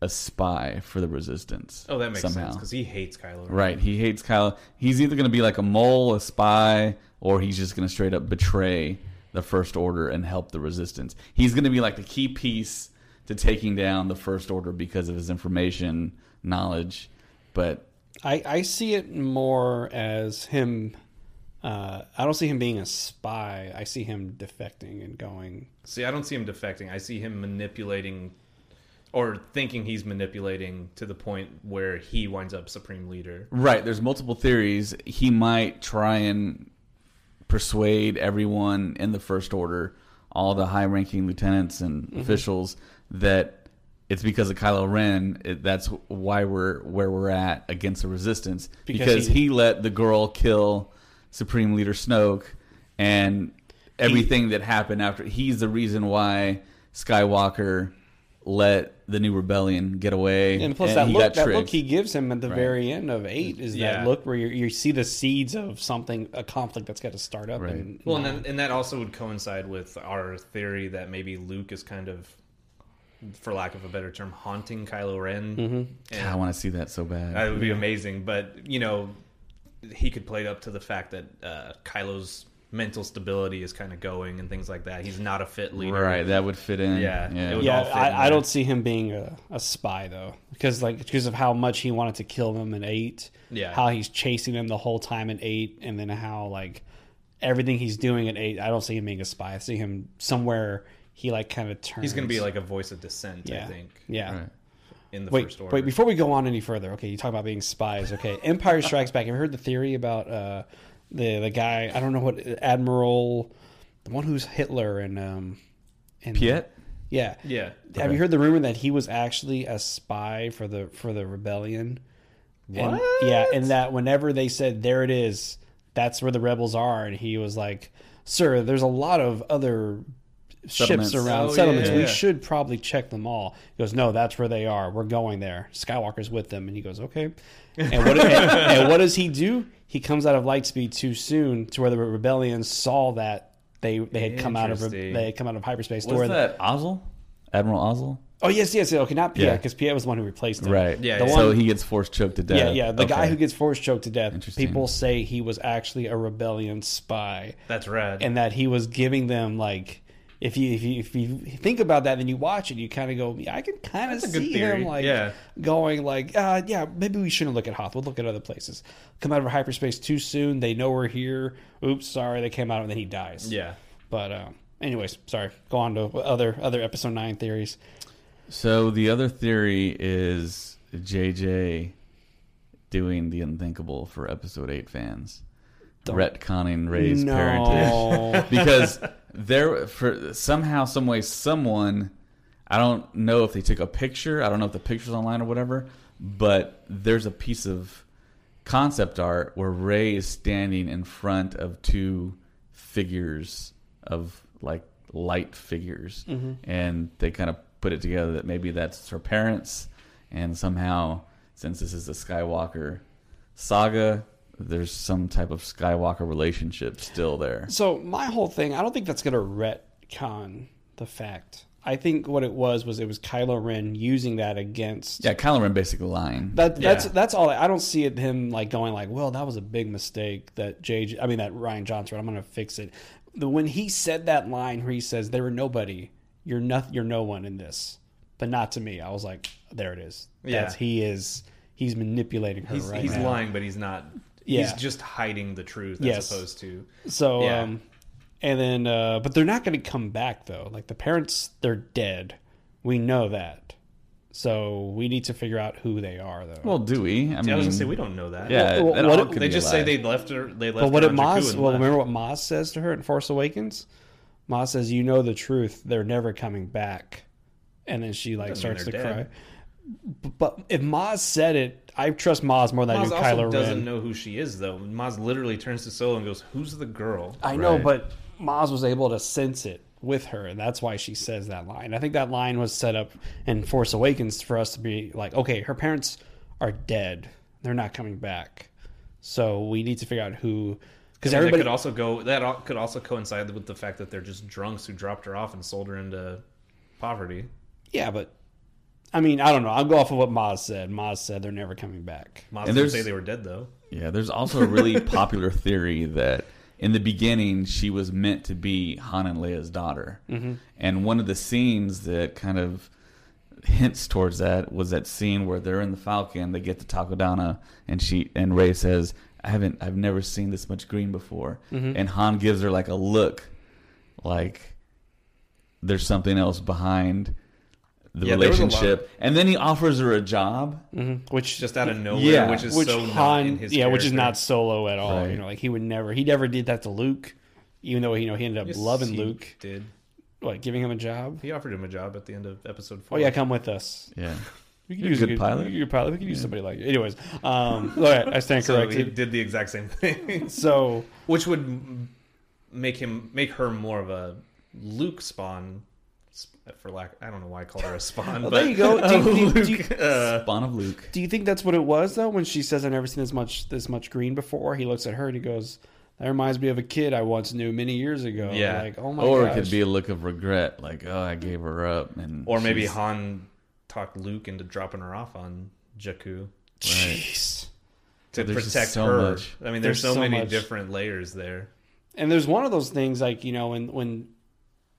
a spy for the Resistance. Oh, that makes somehow. sense because he hates Kylo. Ren. Right. He hates Kylo. He's either going to be like a mole, a spy, or he's just going to straight up betray the First Order and help the Resistance. He's going to be like the key piece to taking down the First Order because of his information, knowledge. But I I see it more as him. Uh, I don't see him being a spy. I see him defecting and going. See, I don't see him defecting. I see him manipulating, or thinking he's manipulating to the point where he winds up supreme leader. Right. There's multiple theories. He might try and persuade everyone in the First Order, all the high ranking lieutenants and Mm-hmm. officials, that it's because of Kylo Ren. It, that's why we're where we're at against the Resistance. Because Because, he- he, let the girl kill Supreme Leader Snoke and everything that happened after. He's the reason why Skywalker let the new rebellion get away. And plus that look, that look he gives him at the Right. very end of eight is Yeah. that look where you you see the seeds of something, a conflict that's got to start up. Right. And, Well, and, then, and that also would coincide with our theory that maybe Luke is kind of, for lack of a better term, haunting Kylo Ren. Mm-hmm. God, I want to see that so bad. That would be amazing. But you know, he could play it up to the fact that uh, Kylo's mental stability is kind of going and things like that. He's not a fit leader. Right, that would fit in. Yeah, yeah. it would- yeah, all fit in I, I don't see him being a, a spy though, because like because of how much he wanted to kill them in eight. Yeah. how he's chasing them the whole time in eight, and then how like everything he's doing in eight. I don't see him being a spy. I see him somewhere. He like kind of turns. He's going to be like a voice of dissent. yeah, I think yeah. Right. In the Wait, first order. wait. Before we go on any further, okay, you talk about being spies. Okay, Empire Strikes Back. Have you heard the theory about uh, the the guy? I don't know what Admiral, the one who's Hitler and um, and Piett? Yeah, yeah. Have you heard the rumor that he was actually a spy for the for the rebellion? And- What? yeah, and that whenever they said there it is, that's where the rebels are, and he was like, "Sir, there's a lot of other." Settlements. Ships around Oh, settlements. yeah, We should probably check them all. He goes, no, that's where they are. We're going there. Skywalker's with them, and he goes, okay. And what, and, and what does he do? He comes out of Lightspeed too soon to where the rebellion saw that they they had come out of Interesting. they had come out of hyperspace. Was where that Ozzel? Admiral Ozzel? Oh yes, yes. Okay, not Piett Yeah. because Piett was the one who replaced him. Right. Yeah, The yeah. so he gets force choked to death. Yeah, yeah. The guy who gets force choked to death. Interesting. People say he was actually a rebellion spy, That's rad. and that he was giving them like. If you if you if you think about that, then you watch it, you kind of go, yeah, I can kind of That's a good see him like Yeah. going like, uh, yeah, maybe we shouldn't look at Hoth. We'll look at other places. Come out of hyperspace too soon. They know we're here. Oops, sorry, they came out and then he dies. yeah. But uh, anyways, sorry. Go on to other other episode nine theories. So the other theory is JJ doing the unthinkable for episode eight fans, Don't- retconning Rey's no. parentage because there for somehow, some way, someone I don't know if they took a picture. I don't know if the picture's online or whatever, but there's a piece of concept art where Ray is standing in front of two figures of like light figures, Mm-hmm. and they kind of put it together that maybe that's her parents, and somehow since this is the Skywalker saga, there's some type of Skywalker relationship still there. So my whole thing, I don't think that's going to retcon the fact. I think what it was was it was Kylo Ren using that against. Yeah, Kylo Ren basically lying. That, that's Yeah. that's all. I don't see it him like going like, well, that was a big mistake that JJ. I mean that Rian Johnson. I'm going to fix it. The, when he said that line where he says, "There were nobody. You're not. You're no one in this, but not to me." I was like, there it is. Yeah. That's, he is. He's manipulating her He's, right he's now. lying, but he's not. Yeah. He's just hiding the truth Yes. as opposed to. So, Yeah. um, and then, uh, but they're not going to come back though. Like the parents, they're dead. We know that. So we need to figure out who they are though. well, do we? I mean, I was gonna say we don't know that. yeah, Well, that what all They just say they left her. They left. but what her did on Maz? Well, left. remember what Maz says to her in Force Awakens? Maz says, "You know the truth. They're never coming back." And then she like Doesn't starts to they're cry. Dead. B- But if Maz said it, I trust Maz more than I Maz do also Kylo doesn't know who she is though. Maz literally turns to Solo and goes, "Who's the girl?" I know, Right. but Maz was able to sense it with her, and that's why she says that line. I think that line was set up in Force Awakens for us to be like, okay, her parents are dead; they're not coming back, so we need to figure out who. Because I everybody, that could also go. That al- could also coincide with the fact that they're just drunks who dropped her off and sold her into poverty. yeah, but I mean, I don't know. I'll go off of what Maz said. Maz said they're never coming back. Maz And didn't there's- say they were dead though. Yeah, there's also a really popular theory that in the beginning she was meant to be Han and Leia's daughter, mm-hmm. and one of the scenes that kind of hints towards that was that scene where they're in the Falcon, they get to Takodana, and she and Rey says, "I haven't, I've never seen this much green before," and Han gives her like a look, like there's something else behind the Yeah, there was relationship, and then he offers her a job. Mm-hmm. Which Just out of nowhere, Yeah. which is which so not Han, in his yeah, which is not Solo at all. Right. You know, like he would never, he never did that to Luke, even though you know he ended up Yes, loving he Luke. Did What, giving him a job? he offered him a job at the end of episode Oh four? yeah, come with us. Yeah. We could You're a use good pilot. You're a pilot. We could use somebody like you. Anyways, um, all right, I stand So he corrected. did the exact same thing, So, which would make him make her more of a Luke spawn. Sp- For lack, I don't know why I called her a spawn. Well, but there you go. Do you- do you- do you- Luke, uh, Spawn of Luke. do you think that's what it was though? When she says, "I've never seen this much this much green before," he looks at her and he goes, "That reminds me of a kid I once knew many years ago." Yeah. like oh my or gosh. it could be a look of regret, like oh, I gave her up, and or maybe she's- Han talked Luke into dropping her off on Jakku Jeez. to There's just protect so her. much. I mean, there's, There's so, so many much. different layers there. And there's one of those things like you know when when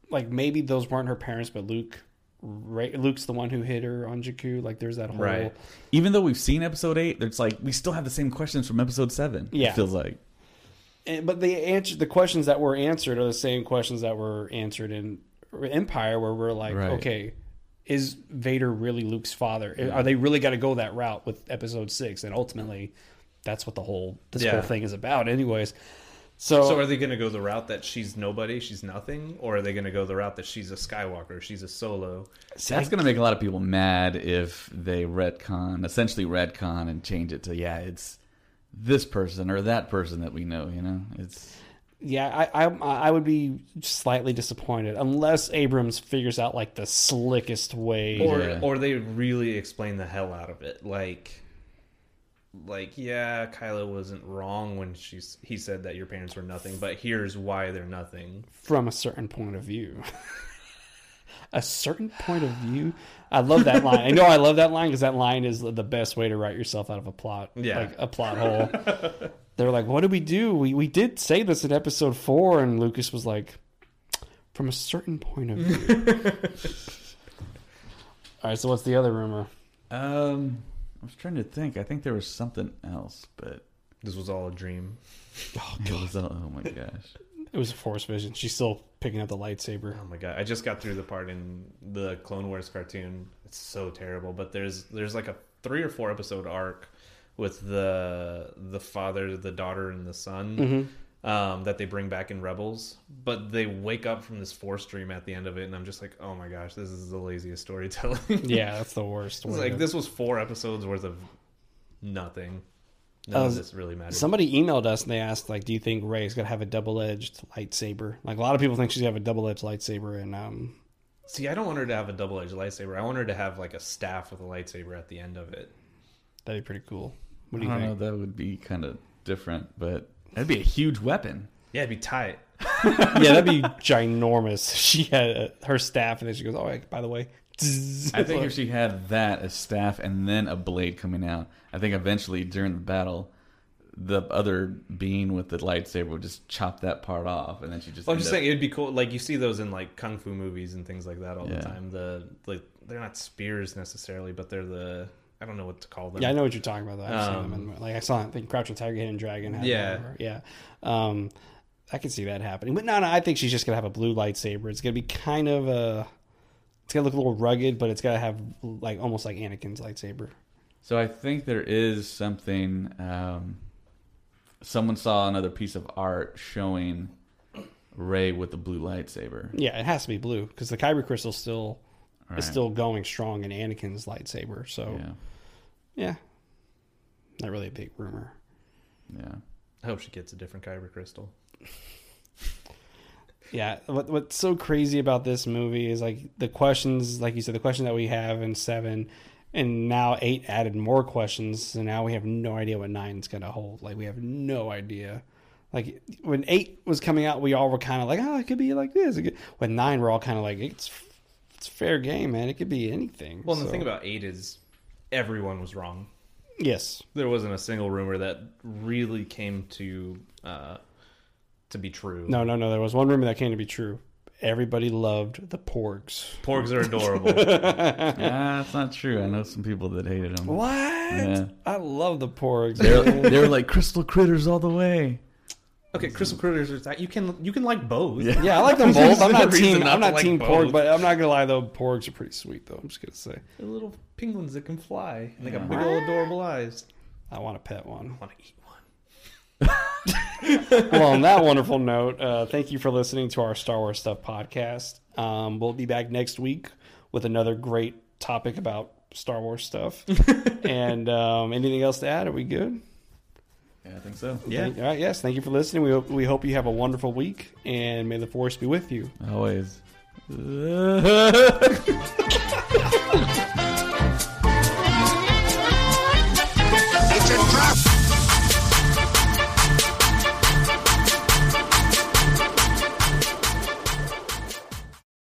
like maybe those weren't her parents, but Luke. Right, Luke's the one who hit her on Jakku. Like, there's that whole Right. even though we've seen episode eight, it's like we still have the same questions from episode seven. Yeah. it feels like and, but the answer the questions that were answered are the same questions that were answered in Empire, where we're like, Right. okay, is Vader really Luke's father? Are they really got to go that route with Episode Six? And ultimately, that's what the whole this Yeah. whole thing is about, anyways. So, So are they going to go the route that she's nobody, she's nothing, or are they going to go the route that she's a Skywalker, she's a Solo? that's going to make a lot of people mad if they retcon, essentially retcon, and change it to yeah, it's this person or that person that we know. You know, it's Yeah, I, I I would be slightly disappointed unless Abrams figures out like the slickest way. or Yeah. or they really explain the hell out of it like like yeah Kylo wasn't wrong when she's he said that your parents were nothing but here's why they're nothing from a certain point of view. a certain point of view. I love that line. I know I love that line because that line is the best way to write yourself out of a plot, Yeah. like a plot hole. They're like, "What do we do? We we did say this in episode four, and Lucas was like, "From a certain point of view." All right, so what's the other rumor? um. I was trying to think. I think there was something else, but this was all a dream Oh, it was, oh my gosh. It was a Force Vision. She's still picking up the lightsaber. oh my god i just got through the part in the clone wars cartoon it's so terrible but there's there's like a three or four episode arc with the the father the daughter and the son Mm-hmm. Um, that they bring back in Rebels, but they wake up from this force dream at the end of it, and I'm just like, oh my gosh, this is the laziest storytelling. Yeah, that's the worst. It's like to- this was four episodes worth of nothing. None Uh, of this really mattered. Somebody emailed us and they asked, like, do you think Rey's gonna have a double edged lightsaber? Like a lot of people think she's gonna have a double edged lightsaber, and um, See, I don't want her to have a double edged lightsaber. I want her to have like a staff with a lightsaber at the end of it. that'd be pretty cool. What I do you don't know. think? That would be kind of different, but that'd be a huge weapon. Yeah, it'd be tight. yeah, that'd be ginormous. She had uh, her staff, and then she goes, "Oh, wait, by the way." I think if she had that as staff and then a blade coming out, I think eventually during the battle, the other being with the lightsaber would just chop that part off, and then she just. Well, I'm just up- saying it'd be cool. Like you see those in like kung fu movies and things like that all Yeah. the time. The like they're not spears necessarily, but they're the I don't know what to call them. Yeah, I know what you're talking about. Though. I've seen them. Um, In, like I saw, I think Crouching Tiger, Hidden Dragon. Had Yeah. one, yeah. Um, I can see that happening, but no, no. I think she's just gonna have a blue lightsaber. It's gonna be kind of a. It's gonna look a little rugged, but it's gotta have like almost like Anakin's lightsaber. So I think there is something. Um, someone saw another piece of art showing Rey with the blue lightsaber. Yeah, it has to be blue because the Kyber crystal still Right. is still going strong in Anakin's lightsaber. So Yeah, yeah, not really a big rumor. yeah. I hope she gets a different kyber crystal. Yeah, what what's so crazy about this movie is like the questions, like you said, the question that we have in seven, and now eight added more questions, so now we have no idea what nine's gonna hold. Like we have no idea. Like when eight was coming out, we all were kind of like, oh, it could be like this. When nine, we're all kind of like, it's it's fair game, man. It could be anything. Well, and the thing about eight is everyone was wrong. yes, There wasn't a single rumor that really came to uh, to be true. no, no, no. There was one rumor that came to be true. Everybody loved the Porgs. Porgs are adorable. Ah, that's not true. I know some people that hated them. What? Yeah. I love the Porgs. They're, they're like crystal critters all the way. Okay, crystal critters are that you can you can like both. Yeah. Yeah, I like them both. I'm not team. not I'm to not like team both. Porg, but I'm not gonna lie though. Porgs are pretty sweet though. I'm just gonna say They're little penguins that can fly. And they got big old adorable eyes. I want a pet one. I want to eat one. well, on that wonderful note, uh, thank you for listening to our Star Wars Stuff podcast. Um, we'll be back next week with another great topic about Star Wars stuff. and um, anything else to add? Are we good? Yeah, I think so. Yeah. Thank- all right. Yes. Thank you for listening. We hope, we hope you have a wonderful week, and may the force be with you. Always.